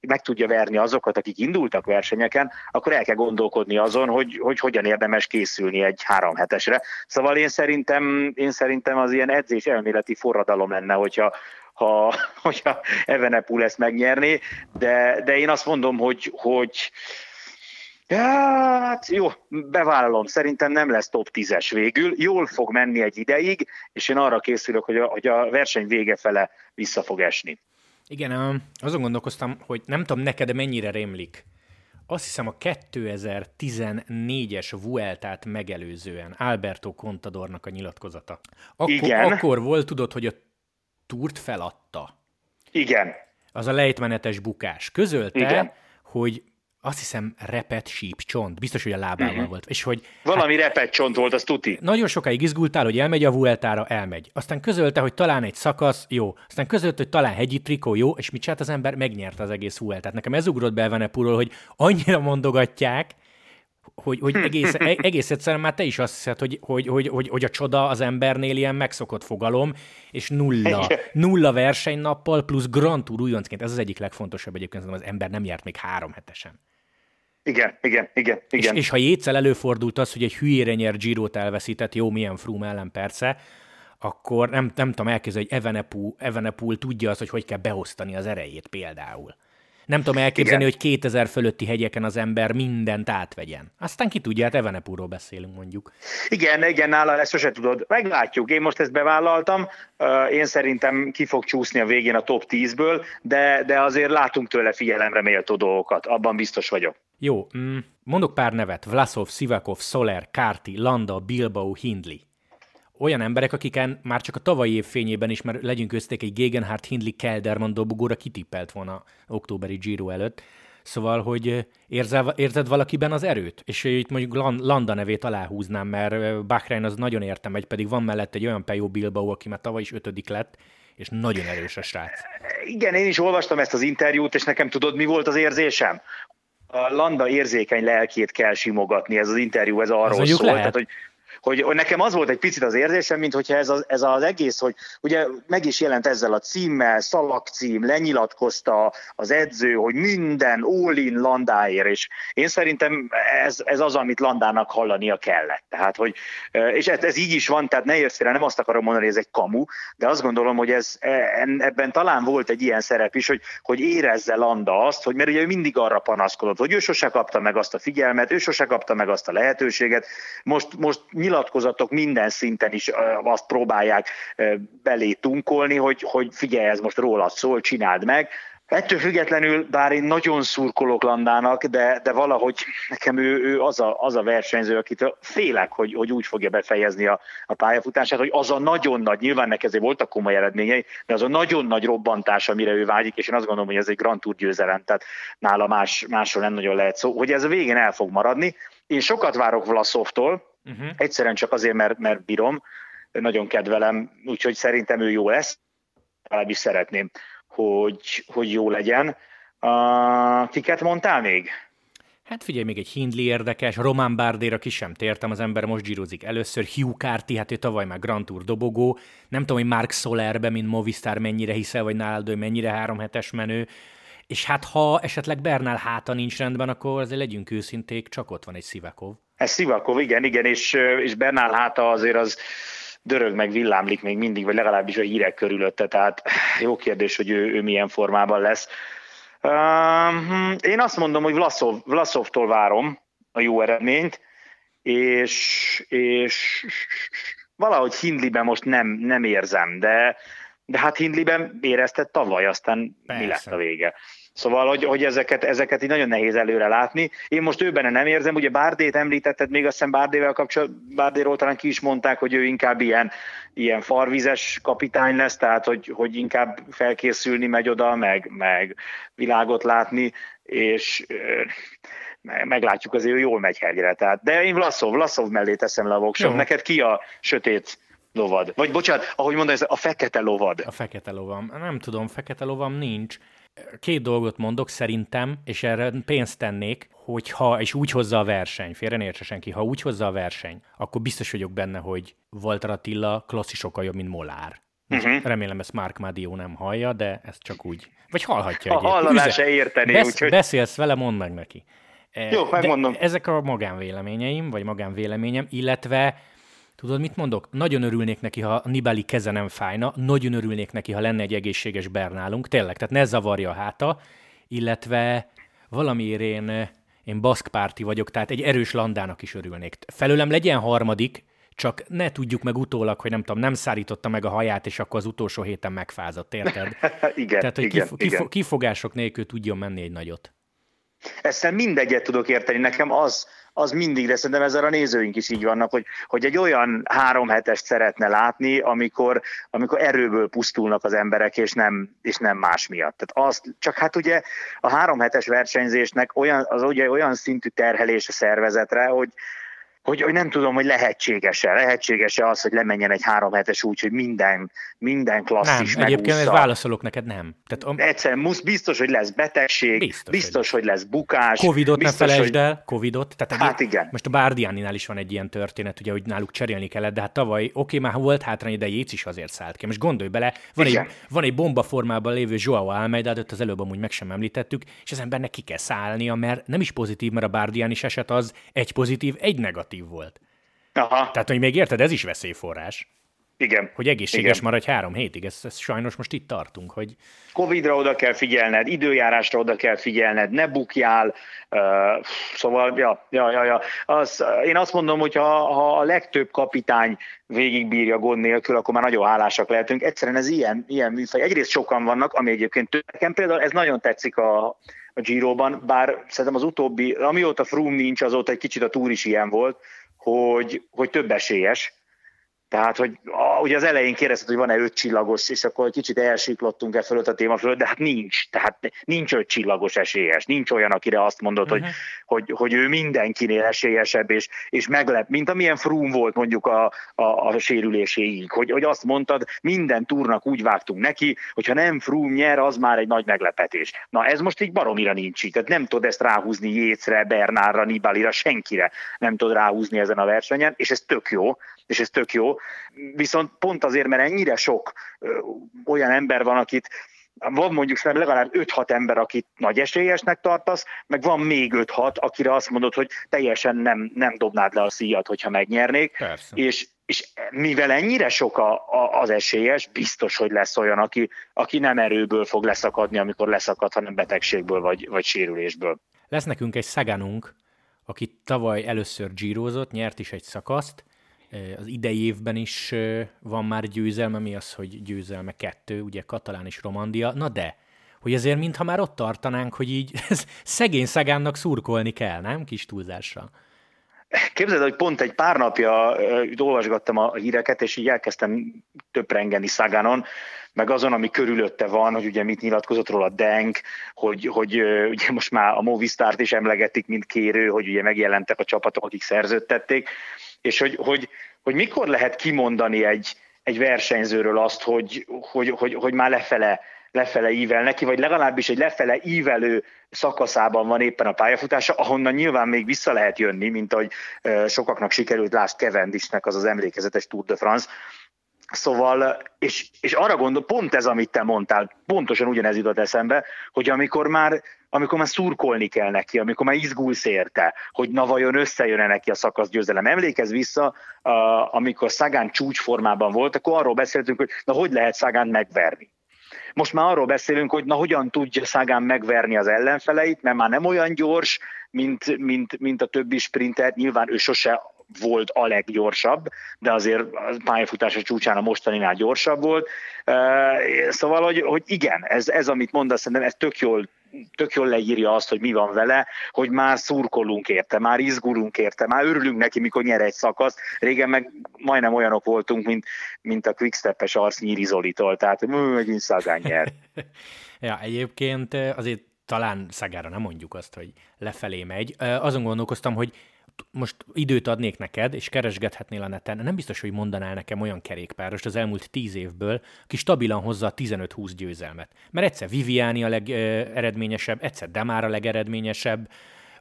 meg tudja verni azokat, akik indultak versenyeken, akkor el kell gondolkodni azon, hogy, hogy hogyan érdemes készülni egy három hetesre. Szóval én szerintem, én szerintem az ilyen edzés elméleti forradalom lenne, hogyha ha, hogyha Evenepul ezt megnyerné, de, de én azt mondom, hogy, hogy Hát jó, bevállalom, szerintem nem lesz top 10-es végül, jól fog menni egy ideig, és én arra készülök, hogy a, hogy a verseny vége fele vissza fog esni. Igen, azon gondolkoztam, hogy nem tudom neked mennyire rémlik. Azt hiszem a 2014-es Vueltát megelőzően Alberto Contadornak a nyilatkozata. Akkor, Igen. akkor volt, tudod, hogy a túrt feladta. Igen. Az a lejtmenetes bukás. Közölte, Igen. hogy azt hiszem repet síp csont, biztos, hogy a lábával uh-huh. volt. És hogy, Valami hát, repet csont volt, az tuti. Nagyon sokáig izgultál, hogy elmegy a Vueltára, elmegy. Aztán közölte, hogy talán egy szakasz, jó. Aztán közölte, hogy talán hegyi trikó, jó. És mit csinált az ember? Megnyerte az egész Vueltát. Nekem ez ugrott be Venepuról, hogy annyira mondogatják, hogy, hogy egész, e, egész egyszerűen már te is azt hiszed, hogy, hogy, hogy, hogy, hogy a csoda az embernél ilyen megszokott fogalom, és nulla, nulla versenynappal plusz Grand Tour újoncként. Ez az egyik legfontosabb egyébként, az ember nem járt még három hetesen. Igen, igen, igen. igen. És, és ha jétszel előfordult az, hogy egy hülyére nyer Girot elveszített, jó, milyen Froome ellen persze, akkor nem, nem tudom elképzelni, hogy Evenepoel, Evenepoel tudja az, hogy hogy kell beosztani az erejét például. Nem tudom elképzelni, Igen. hogy 2000 fölötti hegyeken az ember mindent átvegyen. Aztán ki tudja, hát Evenepúról beszélünk mondjuk. Igen, igen, nála ezt sose tudod. Meglátjuk, én most ezt bevállaltam, én szerintem ki fog csúszni a végén a top 10-ből, de, de azért látunk tőle figyelemre méltó dolgokat, abban biztos vagyok. Jó, mm, mondok pár nevet. Vlasov, Sivakov, Soler, Kárti, Landa, Bilbao, Hindley olyan emberek, akiken már csak a tavalyi év fényében is, mert legyünk közték egy Gegenhardt Hindley Kelderman dobogóra kitippelt volna októberi Giro előtt. Szóval, hogy érzel, érzed valakiben az erőt? És itt mondjuk Landa nevét aláhúznám, mert Bahrein az nagyon értem egy, pedig van mellett egy olyan Pejo Bilbao, aki már tavaly is ötödik lett, és nagyon erős a srác. Igen, én is olvastam ezt az interjút, és nekem tudod, mi volt az érzésem? A Landa érzékeny lelkét kell simogatni, ez az interjú, ez arról szól. Lehet. Tehát, hogy hogy, nekem az volt egy picit az érzésem, mint hogyha ez az, ez az egész, hogy ugye meg is jelent ezzel a címmel, szalagcím, lenyilatkozta az edző, hogy minden all-in Landáért, és én szerintem ez, ez az, amit Landának hallania kellett. Tehát, hogy, és ez, ez így is van, tehát ne érsz nem azt akarom mondani, hogy ez egy kamu, de azt gondolom, hogy ez, e, ebben talán volt egy ilyen szerep is, hogy, hogy érezze Landa azt, hogy mert ugye ő mindig arra panaszkodott, hogy ő sose kapta meg azt a figyelmet, ő sose kapta meg azt a lehetőséget, most, most nyilatkozatok minden szinten is azt próbálják belé tunkolni, hogy, hogy figyelj, ez most rólad szól, csináld meg. Ettől függetlenül, bár én nagyon szurkolok Landának, de, de valahogy nekem ő, ő az, a, az a versenyző, akit félek, hogy, hogy úgy fogja befejezni a, a pályafutását, hogy az a nagyon nagy, nyilván neki ezért voltak komoly eredményei, de az a nagyon nagy robbantás, amire ő vágyik, és én azt gondolom, hogy ez egy Grand Tour győzelem, tehát nála más, másról nem nagyon lehet szó, hogy ez a végén el fog maradni. Én sokat várok Vlaszovtól, Uh-huh. Egyszerűen csak azért, mert, mert bírom, nagyon kedvelem, úgyhogy szerintem ő jó lesz, legalábbis szeretném, hogy, hogy jó legyen. Uh, kiket mondtál még? Hát figyelj, még egy Hindley érdekes, Román Bárdér, aki sem tértem, az ember most gyírozik először, Hugh Carty, hát ő tavaly már Grand Tour dobogó, nem tudom, hogy Mark Solerbe, mint Movistar mennyire hiszel, vagy nálad ő mennyire három hetes menő, és hát ha esetleg Bernál háta nincs rendben, akkor azért legyünk őszinték, csak ott van egy Szivakov. Ez Szivakov, igen, igen, és, és Bernál háta azért az dörög meg villámlik még mindig, vagy legalábbis a hírek körülötte, tehát jó kérdés, hogy ő, ő milyen formában lesz. Uh, én azt mondom, hogy Vlaszov, Vlaszovtól várom a jó eredményt, és, és valahogy Hindliben most nem, nem érzem, de, de hát Hindliben érezted tavaly, aztán Persze. mi lett a vége. Szóval, hogy, hogy ezeket, ezeket így nagyon nehéz előre látni. Én most őben nem érzem, ugye Bárdét említetted, még azt hiszem Bárdével kapcsolatban, Bárdéról talán ki is mondták, hogy ő inkább ilyen, ilyen farvizes kapitány lesz, tehát hogy, hogy inkább felkészülni megy oda, meg, meg világot látni, és meglátjuk, azért ő jól megy hegyre. Tehát, de én Vlaszov, Vlaszov mellé teszem le a voksot. Neked ki a sötét lovad? Vagy bocsánat, ahogy mondod, ez a fekete lovad. A fekete lovam. Nem tudom, fekete lovam nincs. Két dolgot mondok szerintem, és erre pénzt tennék, hogyha, és úgy hozza a verseny, félre ne értse senki, ha úgy hozza a verseny, akkor biztos vagyok benne, hogy Walter Attila klasszi sokkal jobb, mint Molár. Uh-huh. Remélem ezt Mark Madio nem hallja, de ezt csak úgy. Vagy hallhatja. A hallaná se érteni. Besz- úgyhogy... Beszélsz vele, mondd meg neki. Jó, megmondom. De ezek a magánvéleményeim, vagy magánvéleményem, illetve Tudod, mit mondok? Nagyon örülnék neki, ha a Nibali keze nem fájna, nagyon örülnék neki, ha lenne egy egészséges Bernálunk, tényleg, tehát ne zavarja a háta, illetve valamiért én, én baszkpárti vagyok, tehát egy erős landának is örülnék. Felőlem legyen harmadik, csak ne tudjuk meg utólag, hogy nem tudom, nem szárította meg a haját, és akkor az utolsó héten megfázott, érted? igen, Tehát, hogy igen, kif- igen. Kif- kifogások nélkül tudjon menni egy nagyot. Ezzel mindegyet tudok érteni. Nekem az, az mindig, de szerintem ezzel a nézőink is így vannak, hogy, hogy egy olyan három hetest szeretne látni, amikor, amikor erőből pusztulnak az emberek, és nem, és nem más miatt. Tehát azt, csak hát ugye a három hetes versenyzésnek olyan, az ugye olyan szintű terhelés a szervezetre, hogy, hogy, hogy nem tudom, hogy lehetséges-e, lehetséges-e az, hogy lemenjen egy három hetes úgy, hogy minden, minden klasszis Nem, egyébként ez válaszolok neked, nem. Tehát, Egyszerűen musz, biztos, hogy lesz betegség, biztos, biztos hogy, lesz. bukás. Covidot biztos, ne felejtsd hogy... el, Covidot. Tehát hát igen. Most a Bárdiáninál is van egy ilyen történet, ugye, hogy náluk cserélni kellett, de hát tavaly, oké, már volt hátrány, de Jéz is azért szállt ki. Most gondolj bele, van, egy, van egy bomba formában lévő Joao Almeida, de az előbb amúgy meg sem említettük, és az embernek ki kell szállnia, mert nem is pozitív, mert a Bárdián is eset az egy pozitív, egy negatív negatív volt. Aha. Tehát, hogy még érted, ez is veszélyforrás. Igen. Hogy egészséges Igen. maradj három hétig, ez, ez sajnos most itt tartunk, hogy... Covidra oda kell figyelned, időjárásra oda kell figyelned, ne bukjál, uh, szóval, ja, ja, ja, ja. Az, én azt mondom, hogy ha, ha a legtöbb kapitány végigbírja gond nélkül, akkor már nagyon hálásak lehetünk. Egyszerűen ez ilyen, ilyen műfaj. Egyrészt sokan vannak, ami egyébként nekem például ez nagyon tetszik a, a Giro-ban, bár szerintem az utóbbi, amióta Froome nincs, azóta egy kicsit a túr is ilyen volt, hogy, hogy több esélyes, tehát, hogy ugye az elején kérdezted, hogy van-e öt csillagos, és akkor kicsit elsiklottunk e fölött a téma fölött, de hát nincs. Tehát nincs öt csillagos esélyes. Nincs olyan, akire azt mondod, uh-huh. hogy, hogy, hogy ő mindenkinél esélyesebb, és, és meglep, mint amilyen Frum volt mondjuk a, a, a sérüléséig, hogy, hogy azt mondtad, minden túrnak úgy vágtunk neki, hogyha nem Frum nyer, az már egy nagy meglepetés. Na ez most így baromira nincs így. Tehát nem tudod ezt ráhúzni Jécre, Bernárra, Nibalira, senkire nem tudod ráhúzni ezen a versenyen, és ez tök jó, és ez tök jó. Viszont pont azért, mert ennyire sok olyan ember van, akit van mondjuk legalább 5-6 ember, akit nagy esélyesnek tartasz, meg van még 5-6, akire azt mondod, hogy teljesen nem, nem dobnád le a szíjat, hogyha megnyernék. Persze. És, és mivel ennyire sok a, a, az esélyes, biztos, hogy lesz olyan, aki, aki nem erőből fog leszakadni, amikor leszakad, hanem betegségből vagy, vagy sérülésből. Lesz nekünk egy szagánunk, aki tavaly először gyírozott, nyert is egy szakaszt, az idei évben is van már győzelme, mi az, hogy győzelme kettő, ugye Katalán és Romandia, na de, hogy azért mintha már ott tartanánk, hogy így szegény szagánnak szurkolni kell, nem? Kis túlzással. Képzeld, hogy pont egy pár napja olvasgattam a híreket, és így elkezdtem töprengeni Szagánon, meg azon, ami körülötte van, hogy ugye mit nyilatkozott róla Denk, hogy, hogy ugye most már a Movistart is emlegetik, mint kérő, hogy ugye megjelentek a csapatok, akik szerződtették, és hogy, hogy, hogy mikor lehet kimondani egy, egy versenyzőről azt, hogy, hogy, hogy, hogy már lefele, lefele ível neki, vagy legalábbis egy lefele ívelő szakaszában van éppen a pályafutása, ahonnan nyilván még vissza lehet jönni, mint ahogy sokaknak sikerült Lásd Kevendisnek az az emlékezetes Tour de France, Szóval, és, és arra gondol, pont ez, amit te mondtál, pontosan ugyanez jutott eszembe, hogy amikor már, amikor már szurkolni kell neki, amikor már izgulsz érte, hogy na vajon összejön-e neki a szakasz győzelem. Emlékezz vissza, amikor Szagán csúcsformában volt, akkor arról beszéltünk, hogy na hogy lehet Szagán megverni. Most már arról beszélünk, hogy na hogyan tudja Szagán megverni az ellenfeleit, mert már nem olyan gyors, mint, mint, mint a többi sprinter, nyilván ő sose volt a leggyorsabb, de azért a pályafutása csúcsán a mostaninál gyorsabb volt. Szóval, hogy, hogy igen, ez, ez amit mondasz, szerintem ez tök jól tök jól leírja azt, hogy mi van vele, hogy már szurkolunk érte, már izgulunk érte, már örülünk neki, mikor nyer egy szakasz. Régen meg majdnem olyanok voltunk, mint, mint a quickstep-es Arsznyíri Zolitól, tehát megint Szagán nyer. ja, egyébként azért talán Szagára nem mondjuk azt, hogy lefelé megy. Azon gondolkoztam, hogy most időt adnék neked, és keresgethetnél a neten, nem biztos, hogy mondanál nekem olyan kerékpárost az elmúlt tíz évből, aki stabilan hozza a 15-20 győzelmet. Mert egyszer Viviani a legeredményesebb, egyszer Demár a legeredményesebb,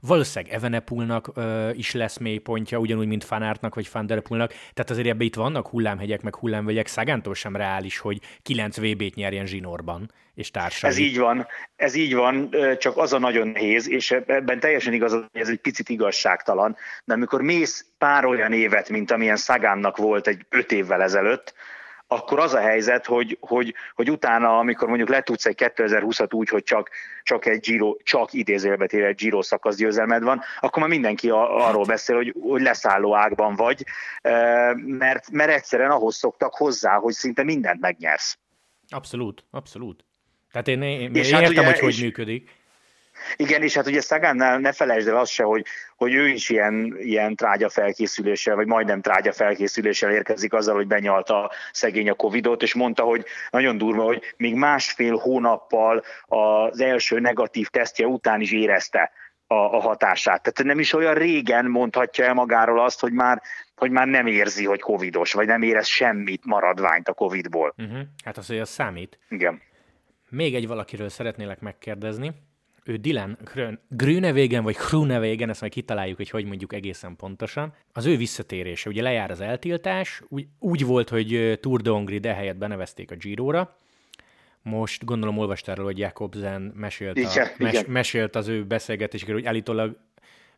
Valószínűleg Evenepulnak is lesz mélypontja, ugyanúgy, mint Fanártnak vagy Fanderepulnak. Tehát azért ebbe itt vannak hullámhegyek, meg hullámvölgyek. Szágántól sem reális, hogy 9 VB-t nyerjen zsinórban és társai. Ez így van, ez így van, csak az a nagyon nehéz, és ebben teljesen igaz, hogy ez egy picit igazságtalan, de amikor mész pár olyan évet, mint amilyen Szagánnak volt egy öt évvel ezelőtt, akkor az a helyzet, hogy, hogy, hogy utána, amikor mondjuk letudsz egy 2020-at úgy, hogy csak, csak egy Giro, csak idézőjelbe egy Giro szakasz győzelmed van, akkor már mindenki a, arról beszél, hogy, hogy leszálló ágban vagy, mert, mert egyszerűen ahhoz szoktak hozzá, hogy szinte mindent megnyersz. Abszolút, abszolút. Tehát én, én, én és hát értem, hát ugye, hogy hogy működik. Igen, és hát ugye Szagánnál ne felejtsd el azt se, hogy, hogy ő is ilyen, ilyen trágya felkészüléssel, vagy majdnem trágya felkészüléssel érkezik azzal, hogy benyalta szegény a Covidot, és mondta, hogy nagyon durva, hogy még másfél hónappal az első negatív tesztje után is érezte a, a hatását. Tehát nem is olyan régen mondhatja el magáról azt, hogy már, hogy már nem érzi, hogy covidos, vagy nem érez semmit maradványt a covidból. Uh-huh. Hát az, hogy az számít. Igen. Még egy valakiről szeretnélek megkérdezni. Ő Dylan Grünewegen, vagy Grünewegen, ezt majd kitaláljuk, hogy hogy mondjuk egészen pontosan. Az ő visszatérése, ugye lejár az eltiltás, úgy, úgy volt, hogy Tour de Hongrie helyett benevezték a Giro-ra, most gondolom olvastál róla, hogy Jakobsen mesélt, igen, a, mes, mesélt az ő beszélgetésekről, hogy állítólag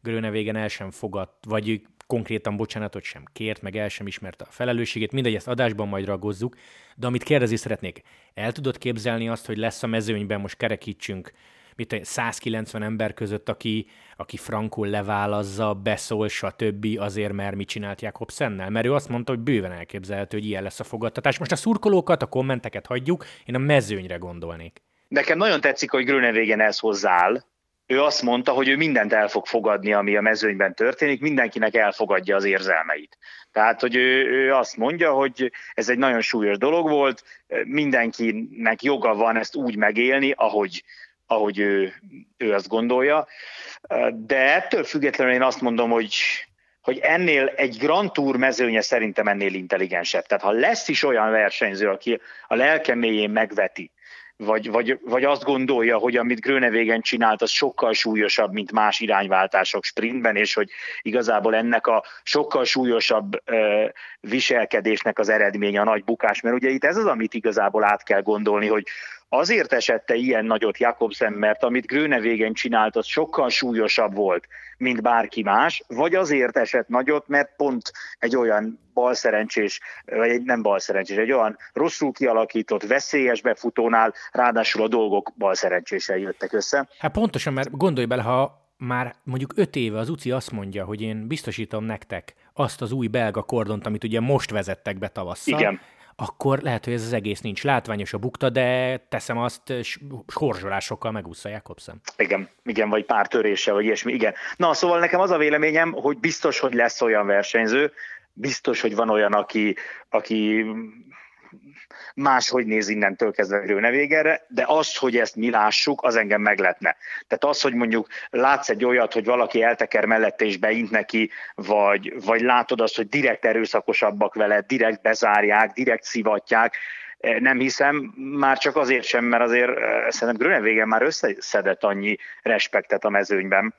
Grönevégen el sem fogadt, vagy konkrétan bocsánatot sem kért, meg el sem ismerte a felelősségét, mindegy, ezt adásban majd ragozzuk, de amit kérdezni szeretnék, el tudod képzelni azt, hogy lesz a mezőnyben, most kerekítsünk, mit 190 ember között, aki, aki frankul leválazza, beszól, stb. azért, mert mit csinált Jakobsennel? Mert ő azt mondta, hogy bőven elképzelhető, hogy ilyen lesz a fogadtatás. Most a szurkolókat, a kommenteket hagyjuk, én a mezőnyre gondolnék. Nekem nagyon tetszik, hogy Grönevégen ez hozzááll, ő azt mondta, hogy ő mindent el fog fogadni, ami a mezőnyben történik, mindenkinek elfogadja az érzelmeit. Tehát, hogy ő, ő azt mondja, hogy ez egy nagyon súlyos dolog volt, mindenkinek joga van ezt úgy megélni, ahogy, ahogy ő, ő azt gondolja. De ettől függetlenül én azt mondom, hogy hogy ennél egy Grand Tour mezőnye szerintem ennél intelligensebb. Tehát ha lesz is olyan versenyző, aki a lelke mélyén megveti, vagy, vagy, vagy azt gondolja, hogy amit Grönevégen csinált, az sokkal súlyosabb, mint más irányváltások sprintben, és hogy igazából ennek a sokkal súlyosabb ö, viselkedésnek az eredménye a nagy bukás, mert ugye itt ez az, amit igazából át kell gondolni, hogy azért esette ilyen nagyot Jakobsen, mert amit Grönevégen csinált, az sokkal súlyosabb volt, mint bárki más, vagy azért esett nagyot, mert pont egy olyan balszerencsés, vagy egy nem balszerencsés, egy olyan rosszul kialakított, veszélyes befutónál, ráadásul a dolgok balszerencséssel jöttek össze. Hát pontosan, mert gondolj bele, ha már mondjuk öt éve az UCI azt mondja, hogy én biztosítom nektek azt az új belga kordont, amit ugye most vezettek be tavasszal, Igen akkor lehet, hogy ez az egész nincs látványos a bukta, de teszem azt, horzsolásokkal megúszza Jakobsen. Igen, igen, vagy pár törése, vagy ilyesmi, igen. Na, szóval nekem az a véleményem, hogy biztos, hogy lesz olyan versenyző, biztos, hogy van olyan, aki, aki máshogy néz innentől kezdve nevégerre, de az, hogy ezt mi lássuk, az engem megletne. Tehát az, hogy mondjuk látsz egy olyat, hogy valaki elteker mellette és beint neki, vagy, vagy látod azt, hogy direkt erőszakosabbak vele, direkt bezárják, direkt szivatják, e, nem hiszem, már csak azért sem, mert azért e, szerintem Grönevégen már összeszedett annyi respektet a mezőnyben,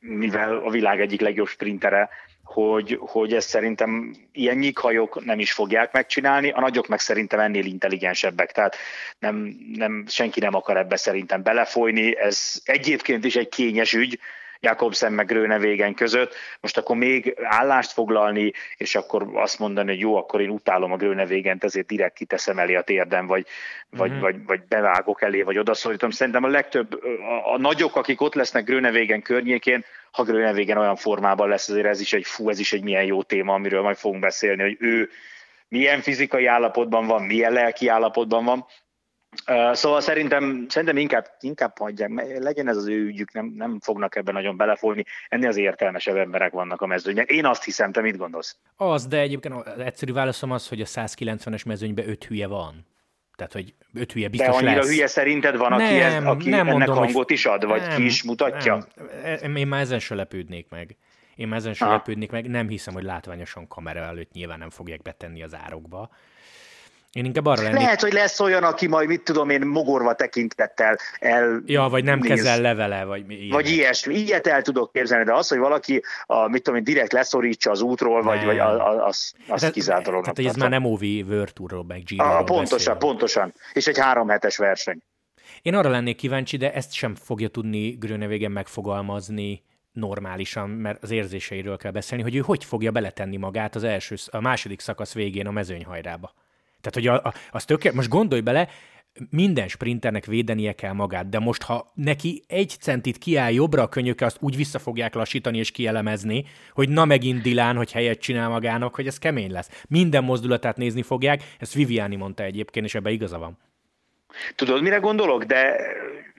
mivel a világ egyik legjobb sprintere, hogy, hogy ezt szerintem ilyen nyikhajok nem is fogják megcsinálni, a nagyok meg szerintem ennél intelligensebbek, tehát nem, nem, senki nem akar ebbe szerintem belefolyni, ez egyébként is egy kényes ügy, Jakobsen meg Grönevégen között, most akkor még állást foglalni, és akkor azt mondani, hogy jó, akkor én utálom a Grönevégent, ezért direkt kiteszem elé a térdem, vagy, mm-hmm. vagy, vagy, vagy bevágok elé, vagy odaszólítom. Szerintem a legtöbb, a, a nagyok, akik ott lesznek Grönevégen környékén, ha Grönevégen olyan formában lesz, azért ez is egy fú, ez is egy milyen jó téma, amiről majd fogunk beszélni, hogy ő milyen fizikai állapotban van, milyen lelki állapotban van, Szóval szerintem, szerintem inkább, inkább hagyják, legyen ez az ő ügyük, nem, nem fognak ebben nagyon belefolni. Ennél az értelmesebb emberek vannak a mezőnyben. Én azt hiszem, te mit gondolsz? Az, de egyébként az egyszerű válaszom az, hogy a 190-es mezőnyben öt hülye van. Tehát, hogy öt hülye biztos De annyira lesz. hülye szerinted van, aki, nem, ez, aki nem ennek mondom, hangot is ad, vagy nem, ki is mutatja? Nem. Én már ezen se lepődnék meg. Én már ezen se lepődnék meg. Nem hiszem, hogy látványosan kamera előtt nyilván nem fogják betenni az árokba. Én inkább arra lennék... Lehet, hogy lesz olyan, aki majd, mit tudom én, mogorva tekintettel el... Ja, vagy nem néz. kezel levele, vagy ilyenek. Vagy ilyesmi. Ilyet el tudok képzelni, de az, hogy valaki, a, mit tudom én, direkt leszorítsa az útról, vagy, vagy az, az hát, kizárt. Tehát, ez már nem OV World Tourról, meg Giro-ról Pontosan, beszél. pontosan. És egy három hetes verseny. Én arra lennék kíváncsi, de ezt sem fogja tudni Grönevégen megfogalmazni normálisan, mert az érzéseiről kell beszélni, hogy ő hogy fogja beletenni magát az első, a második szakasz végén a mezőnyhajrába. Tehát, hogy a, a, az tökéletes, most gondolj bele, minden sprinternek védenie kell magát, de most, ha neki egy centit kiáll jobbra a könyöke, azt úgy vissza fogják lassítani és kielemezni, hogy na megint Dilán, hogy helyet csinál magának, hogy ez kemény lesz. Minden mozdulatát nézni fogják, ezt Viviani mondta egyébként, és ebbe igaza van. Tudod, mire gondolok? De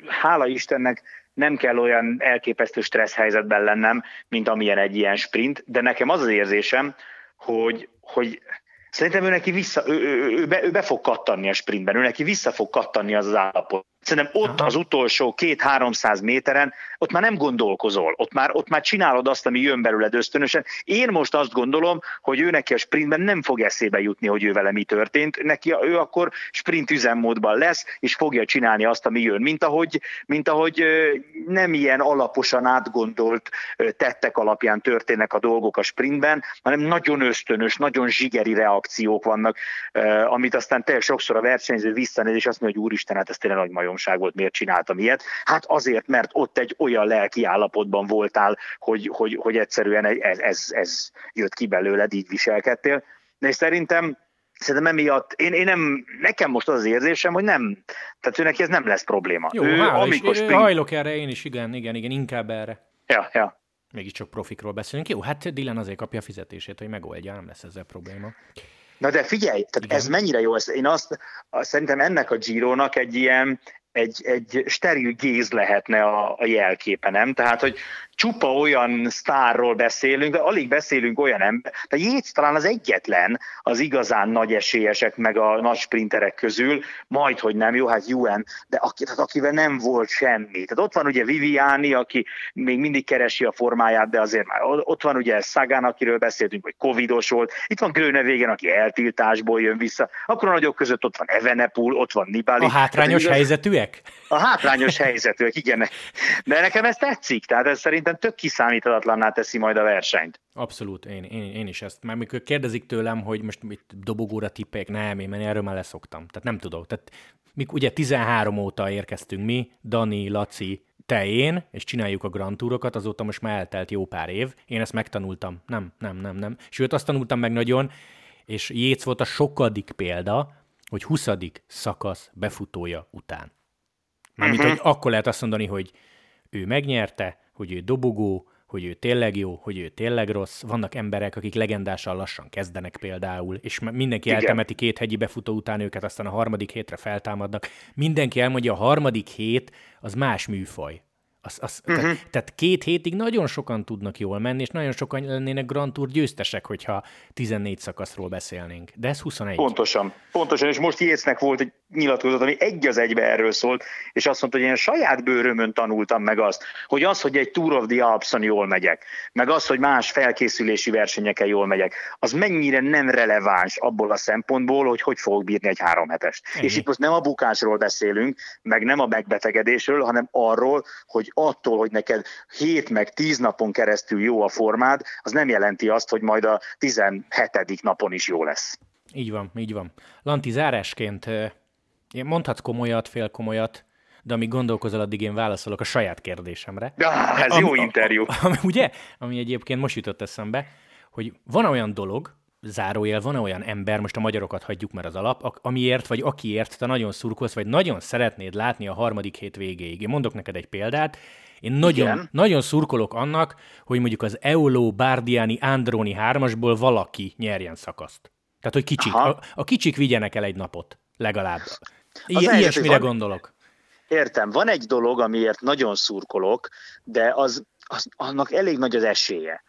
hála Istennek nem kell olyan elképesztő stressz helyzetben lennem, mint amilyen egy ilyen sprint, de nekem az az érzésem, hogy, hogy Szerintem ő neki vissza, ő, ő, ő, be, ő be fog kattanni a sprintben, ő neki vissza fog kattanni az az állapot. Szerintem ott Aha. az utolsó két-háromszáz méteren, ott már nem gondolkozol, ott már, ott már csinálod azt, ami jön belőled ösztönösen. Én most azt gondolom, hogy ő neki a sprintben nem fog eszébe jutni, hogy ő vele mi történt. Neki ő akkor sprint üzemmódban lesz, és fogja csinálni azt, ami jön. Mint ahogy, mint ahogy nem ilyen alaposan átgondolt tettek alapján történnek a dolgok a sprintben, hanem nagyon ösztönös, nagyon zsigeri reakciók vannak, amit aztán te sokszor a versenyző visszanéz, és azt mondja, hogy úristen, hát ez tényleg nagy majom baromság volt, miért csináltam ilyet. Hát azért, mert ott egy olyan lelki állapotban voltál, hogy, hogy, hogy egyszerűen ez, ez, ez jött ki belőled, így viselkedtél. De szerintem Szerintem emiatt, én, én nem, nekem most az az érzésem, hogy nem, tehát ő neki ez nem lesz probléma. Jó, ő, hála, amikor is, spring... hajlok erre, én is, igen, igen, igen, inkább erre. Ja, ja. Mégiscsak profikról beszélünk. Jó, hát Dylan azért kapja a fizetését, hogy megoldja, nem lesz ezzel probléma. Na de figyelj, tehát Igen. ez mennyire jó, én azt, azt szerintem ennek a Giro-nak egy ilyen, egy, egy steril géz lehetne a, a jelképe, nem? Tehát, hogy csupa olyan sztárról beszélünk, de alig beszélünk olyan ember. De Jéz talán az egyetlen az igazán nagy esélyesek meg a nagy sprinterek közül, majd, hogy nem, jó, hát UN, de aki, tehát akivel nem volt semmi. Tehát ott van ugye Viviani, aki még mindig keresi a formáját, de azért már ott van ugye Szagán, akiről beszéltünk, hogy covidos volt, itt van Grönevégen, aki eltiltásból jön vissza, akkor a nagyok között ott van Evenepul, ott van Nibali. A hátrányos tehát, helyzetűek? A hátrányos helyzetűek, igen. De nekem ez tetszik, tehát ez szerint szerintem tök kiszámíthatatlanná teszi majd a versenyt. Abszolút, én, én, én is ezt. Már mikor kérdezik tőlem, hogy most itt dobogóra tippek, nem, én erről már leszoktam. Tehát nem tudok. Tehát mik, ugye 13 óta érkeztünk mi, Dani, Laci, te, én, és csináljuk a Grand Tourokat, azóta most már eltelt jó pár év. Én ezt megtanultam. Nem, nem, nem, nem. Sőt, azt tanultam meg nagyon, és Jéz volt a sokadik példa, hogy 20. szakasz befutója után. Mármint, uh-huh. hogy akkor lehet azt mondani, hogy ő megnyerte, hogy ő dobogó, hogy ő tényleg jó, hogy ő tényleg rossz. Vannak emberek, akik legendással lassan kezdenek például, és mindenki Igen. eltemeti két hegyi befutó után őket, aztán a harmadik hétre feltámadnak. Mindenki elmondja, a harmadik hét az más műfaj. Az, az, uh-huh. tehát, tehát két hétig nagyon sokan tudnak jól menni, és nagyon sokan lennének Grand Tour győztesek, hogyha 14 szakaszról beszélnénk. De ez 21. Pontosan. Pontosan, és most Jéznek volt egy nyilatkozat, ami egy az egybe erről szólt, és azt mondta, hogy én saját bőrömön tanultam meg azt, hogy az, hogy egy Tour of the Alps-on jól megyek, meg az, hogy más felkészülési versenyeken jól megyek, az mennyire nem releváns abból a szempontból, hogy hogy fogok bírni egy három hetest. És itt most nem a bukásról beszélünk, meg nem a megbetegedésről, hanem arról, hogy attól, hogy neked 7 meg 10 napon keresztül jó a formád, az nem jelenti azt, hogy majd a 17. napon is jó lesz. Így van, így van. Lanti, zárásként mondhatsz komolyat, fél komolyat, de amíg gondolkozol, addig én válaszolok a saját kérdésemre. Ja, ez ami, jó interjú. Ami, ugye? Ami egyébként most jutott eszembe, hogy van olyan dolog, zárójel, van olyan ember, most a magyarokat hagyjuk, mert az alap, amiért, vagy akiért te nagyon szurkolsz, vagy nagyon szeretnéd látni a harmadik hét végéig. Én mondok neked egy példát, én nagyon, nagyon szurkolok annak, hogy mondjuk az Euló, Bárdiáni, Androni hármasból valaki nyerjen szakaszt. Tehát, hogy kicsik, a, a kicsik vigyenek el egy napot, legalább. I- ilyesmire van, gondolok. Értem, van egy dolog, amiért nagyon szurkolok, de az, az annak elég nagy az esélye.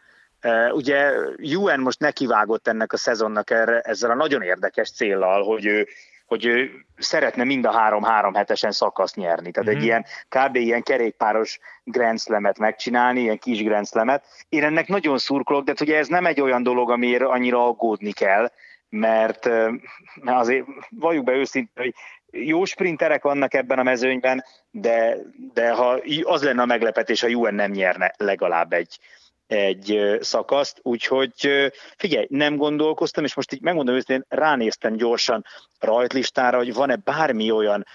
Ugye UN most nekivágott ennek a szezonnak erre, ezzel a nagyon érdekes céllal, hogy ő hogy ő szeretne mind a három-három hetesen szakaszt nyerni. Tehát mm-hmm. egy mhm. ilyen kb. ilyen kerékpáros Grand Slam-et megcsinálni, ilyen kis Grand Slam-et. Én ennek nagyon szurkolok, de ugye ez nem egy olyan dolog, amiért annyira aggódni kell, mert, mert azért valljuk be őszintén, hogy jó sprinterek vannak ebben a mezőnyben, de, de ha az lenne a meglepetés, ha UN nem nyerne legalább egy, egy szakaszt, úgyhogy figyelj, nem gondolkoztam, és most így megmondom őszintén, ránéztem gyorsan rajtlistára, hogy van-e bármi olyan,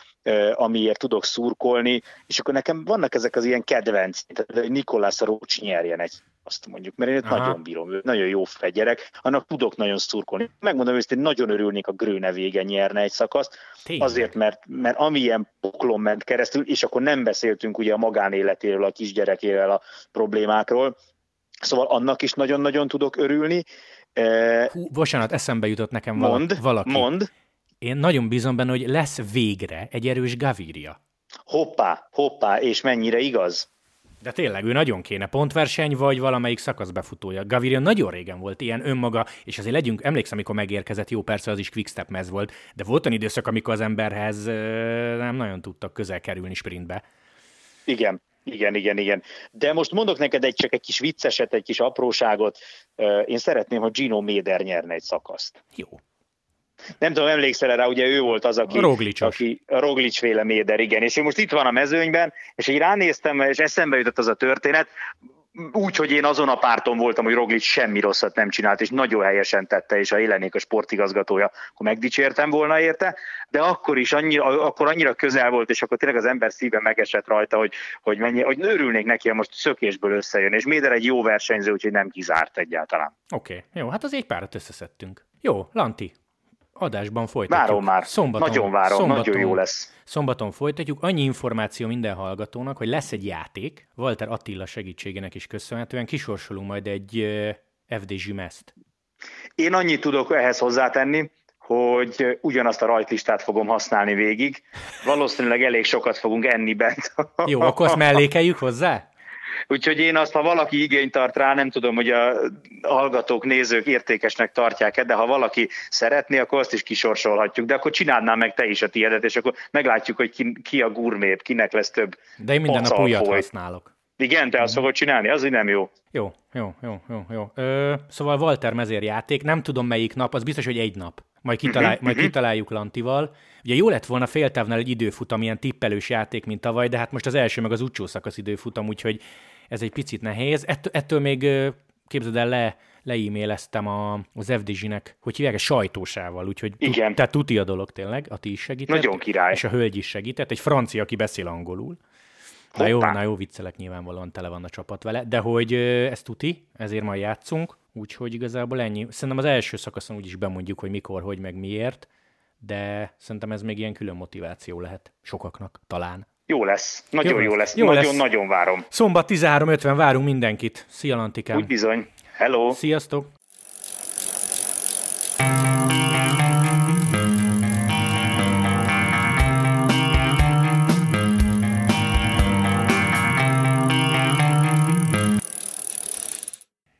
amiért tudok szurkolni, és akkor nekem vannak ezek az ilyen kedvenc, tehát hogy Nikolás Rócs nyerjen egy azt mondjuk, mert én őt nagyon bírom, ő nagyon jó fegyerek, annak tudok nagyon szurkolni. Megmondom őszintén, nagyon örülnék, a Gröne vége nyerne egy szakaszt, Tényleg. azért, mert, mert amilyen poklon ment keresztül, és akkor nem beszéltünk ugye a magánéletéről, a kisgyerekével a problémákról, Szóval annak is nagyon-nagyon tudok örülni. Hú, bocsánat, eszembe jutott nekem mond, valaki. Mond. Én nagyon bízom benne, hogy lesz végre egy erős Gaviria. Hoppá, hoppá, és mennyire igaz? De tényleg, ő nagyon kéne pontverseny, vagy valamelyik szakasz befutója. Gaviria nagyon régen volt ilyen önmaga, és azért legyünk, emlékszem, amikor megérkezett, jó persze az is quickstep mez volt, de volt olyan időszak, amikor az emberhez nem nagyon tudtak közel kerülni sprintbe. Igen, igen, igen, igen. De most mondok neked egy csak egy kis vicceset, egy kis apróságot. Én szeretném, hogy Gino Méder nyerne egy szakaszt. Jó. Nem tudom, emlékszel rá, ugye ő volt az, aki, a aki Roglic féle Méder, igen, és ő most itt van a mezőnyben, és így ránéztem, és eszembe jutott az a történet, úgy, hogy én azon a párton voltam, hogy Roglic semmi rosszat nem csinált, és nagyon helyesen tette, és a élenék a sportigazgatója, akkor megdicsértem volna érte, de akkor is annyira, akkor annyira közel volt, és akkor tényleg az ember szíve megesett rajta, hogy, hogy, mennyi, hogy örülnék neki, ha most szökésből összejön, és Méder egy jó versenyző, úgyhogy nem kizárt egyáltalán. Oké, okay. jó, hát az egy párat összeszedtünk. Jó, Lanti, adásban folytatjuk. Várom már, szombaton, nagyon várom, szombaton, nagyon jó lesz. Szombaton folytatjuk. Annyi információ minden hallgatónak, hogy lesz egy játék, Walter Attila segítségének is köszönhetően, kisorsolunk majd egy FD Zsimeszt. Én annyit tudok ehhez hozzátenni, hogy ugyanazt a rajtlistát fogom használni végig. Valószínűleg elég sokat fogunk enni bent. Jó, akkor azt mellékeljük hozzá? Úgyhogy én azt, ha valaki igényt tart rá, nem tudom, hogy a hallgatók, nézők értékesnek tartják-e, de ha valaki szeretné, akkor azt is kisorsolhatjuk. De akkor csinálnám meg te is a tiédet, és akkor meglátjuk, hogy ki, ki a gurmép, kinek lesz több De én minden nap újat használok. Igen, te azt fogod csinálni, az így nem jó. Jó, jó, jó, jó, jó. Ö, szóval Walter Mezér játék, nem tudom melyik nap, az biztos, hogy egy nap. Majd, kitalál, uh-huh, majd uh-huh. kitaláljuk Lantival. Ugye jó lett volna féltávnál egy időfutam, ilyen tippelős játék, mint tavaly, de hát most az első meg az utcsó szakasz időfutam, úgyhogy ez egy picit nehéz. Ettől, ettől még képzeld el, le, le-e-maileztem a, az FDZ-nek, hogy hívják, sajtósával, úgyhogy Igen. Tu, tehát tuti a dolog tényleg, a ti is segített. Nagyon király. És a hölgy is segített, egy francia, aki beszél angolul. Na jó, na jó, viccelek, nyilvánvalóan tele van a csapat vele, de hogy ez tuti, ezért majd játszunk, úgyhogy igazából ennyi. Szerintem az első szakaszon úgyis bemondjuk, hogy mikor, hogy, meg miért, de szerintem ez még ilyen külön motiváció lehet sokaknak, talán. Jó lesz, nagyon jó, jó lesz, nagyon-nagyon várom. Szombat 13.50 várunk mindenkit. Szia Lantikám. Úgy bizony. Hello. Sziasztok.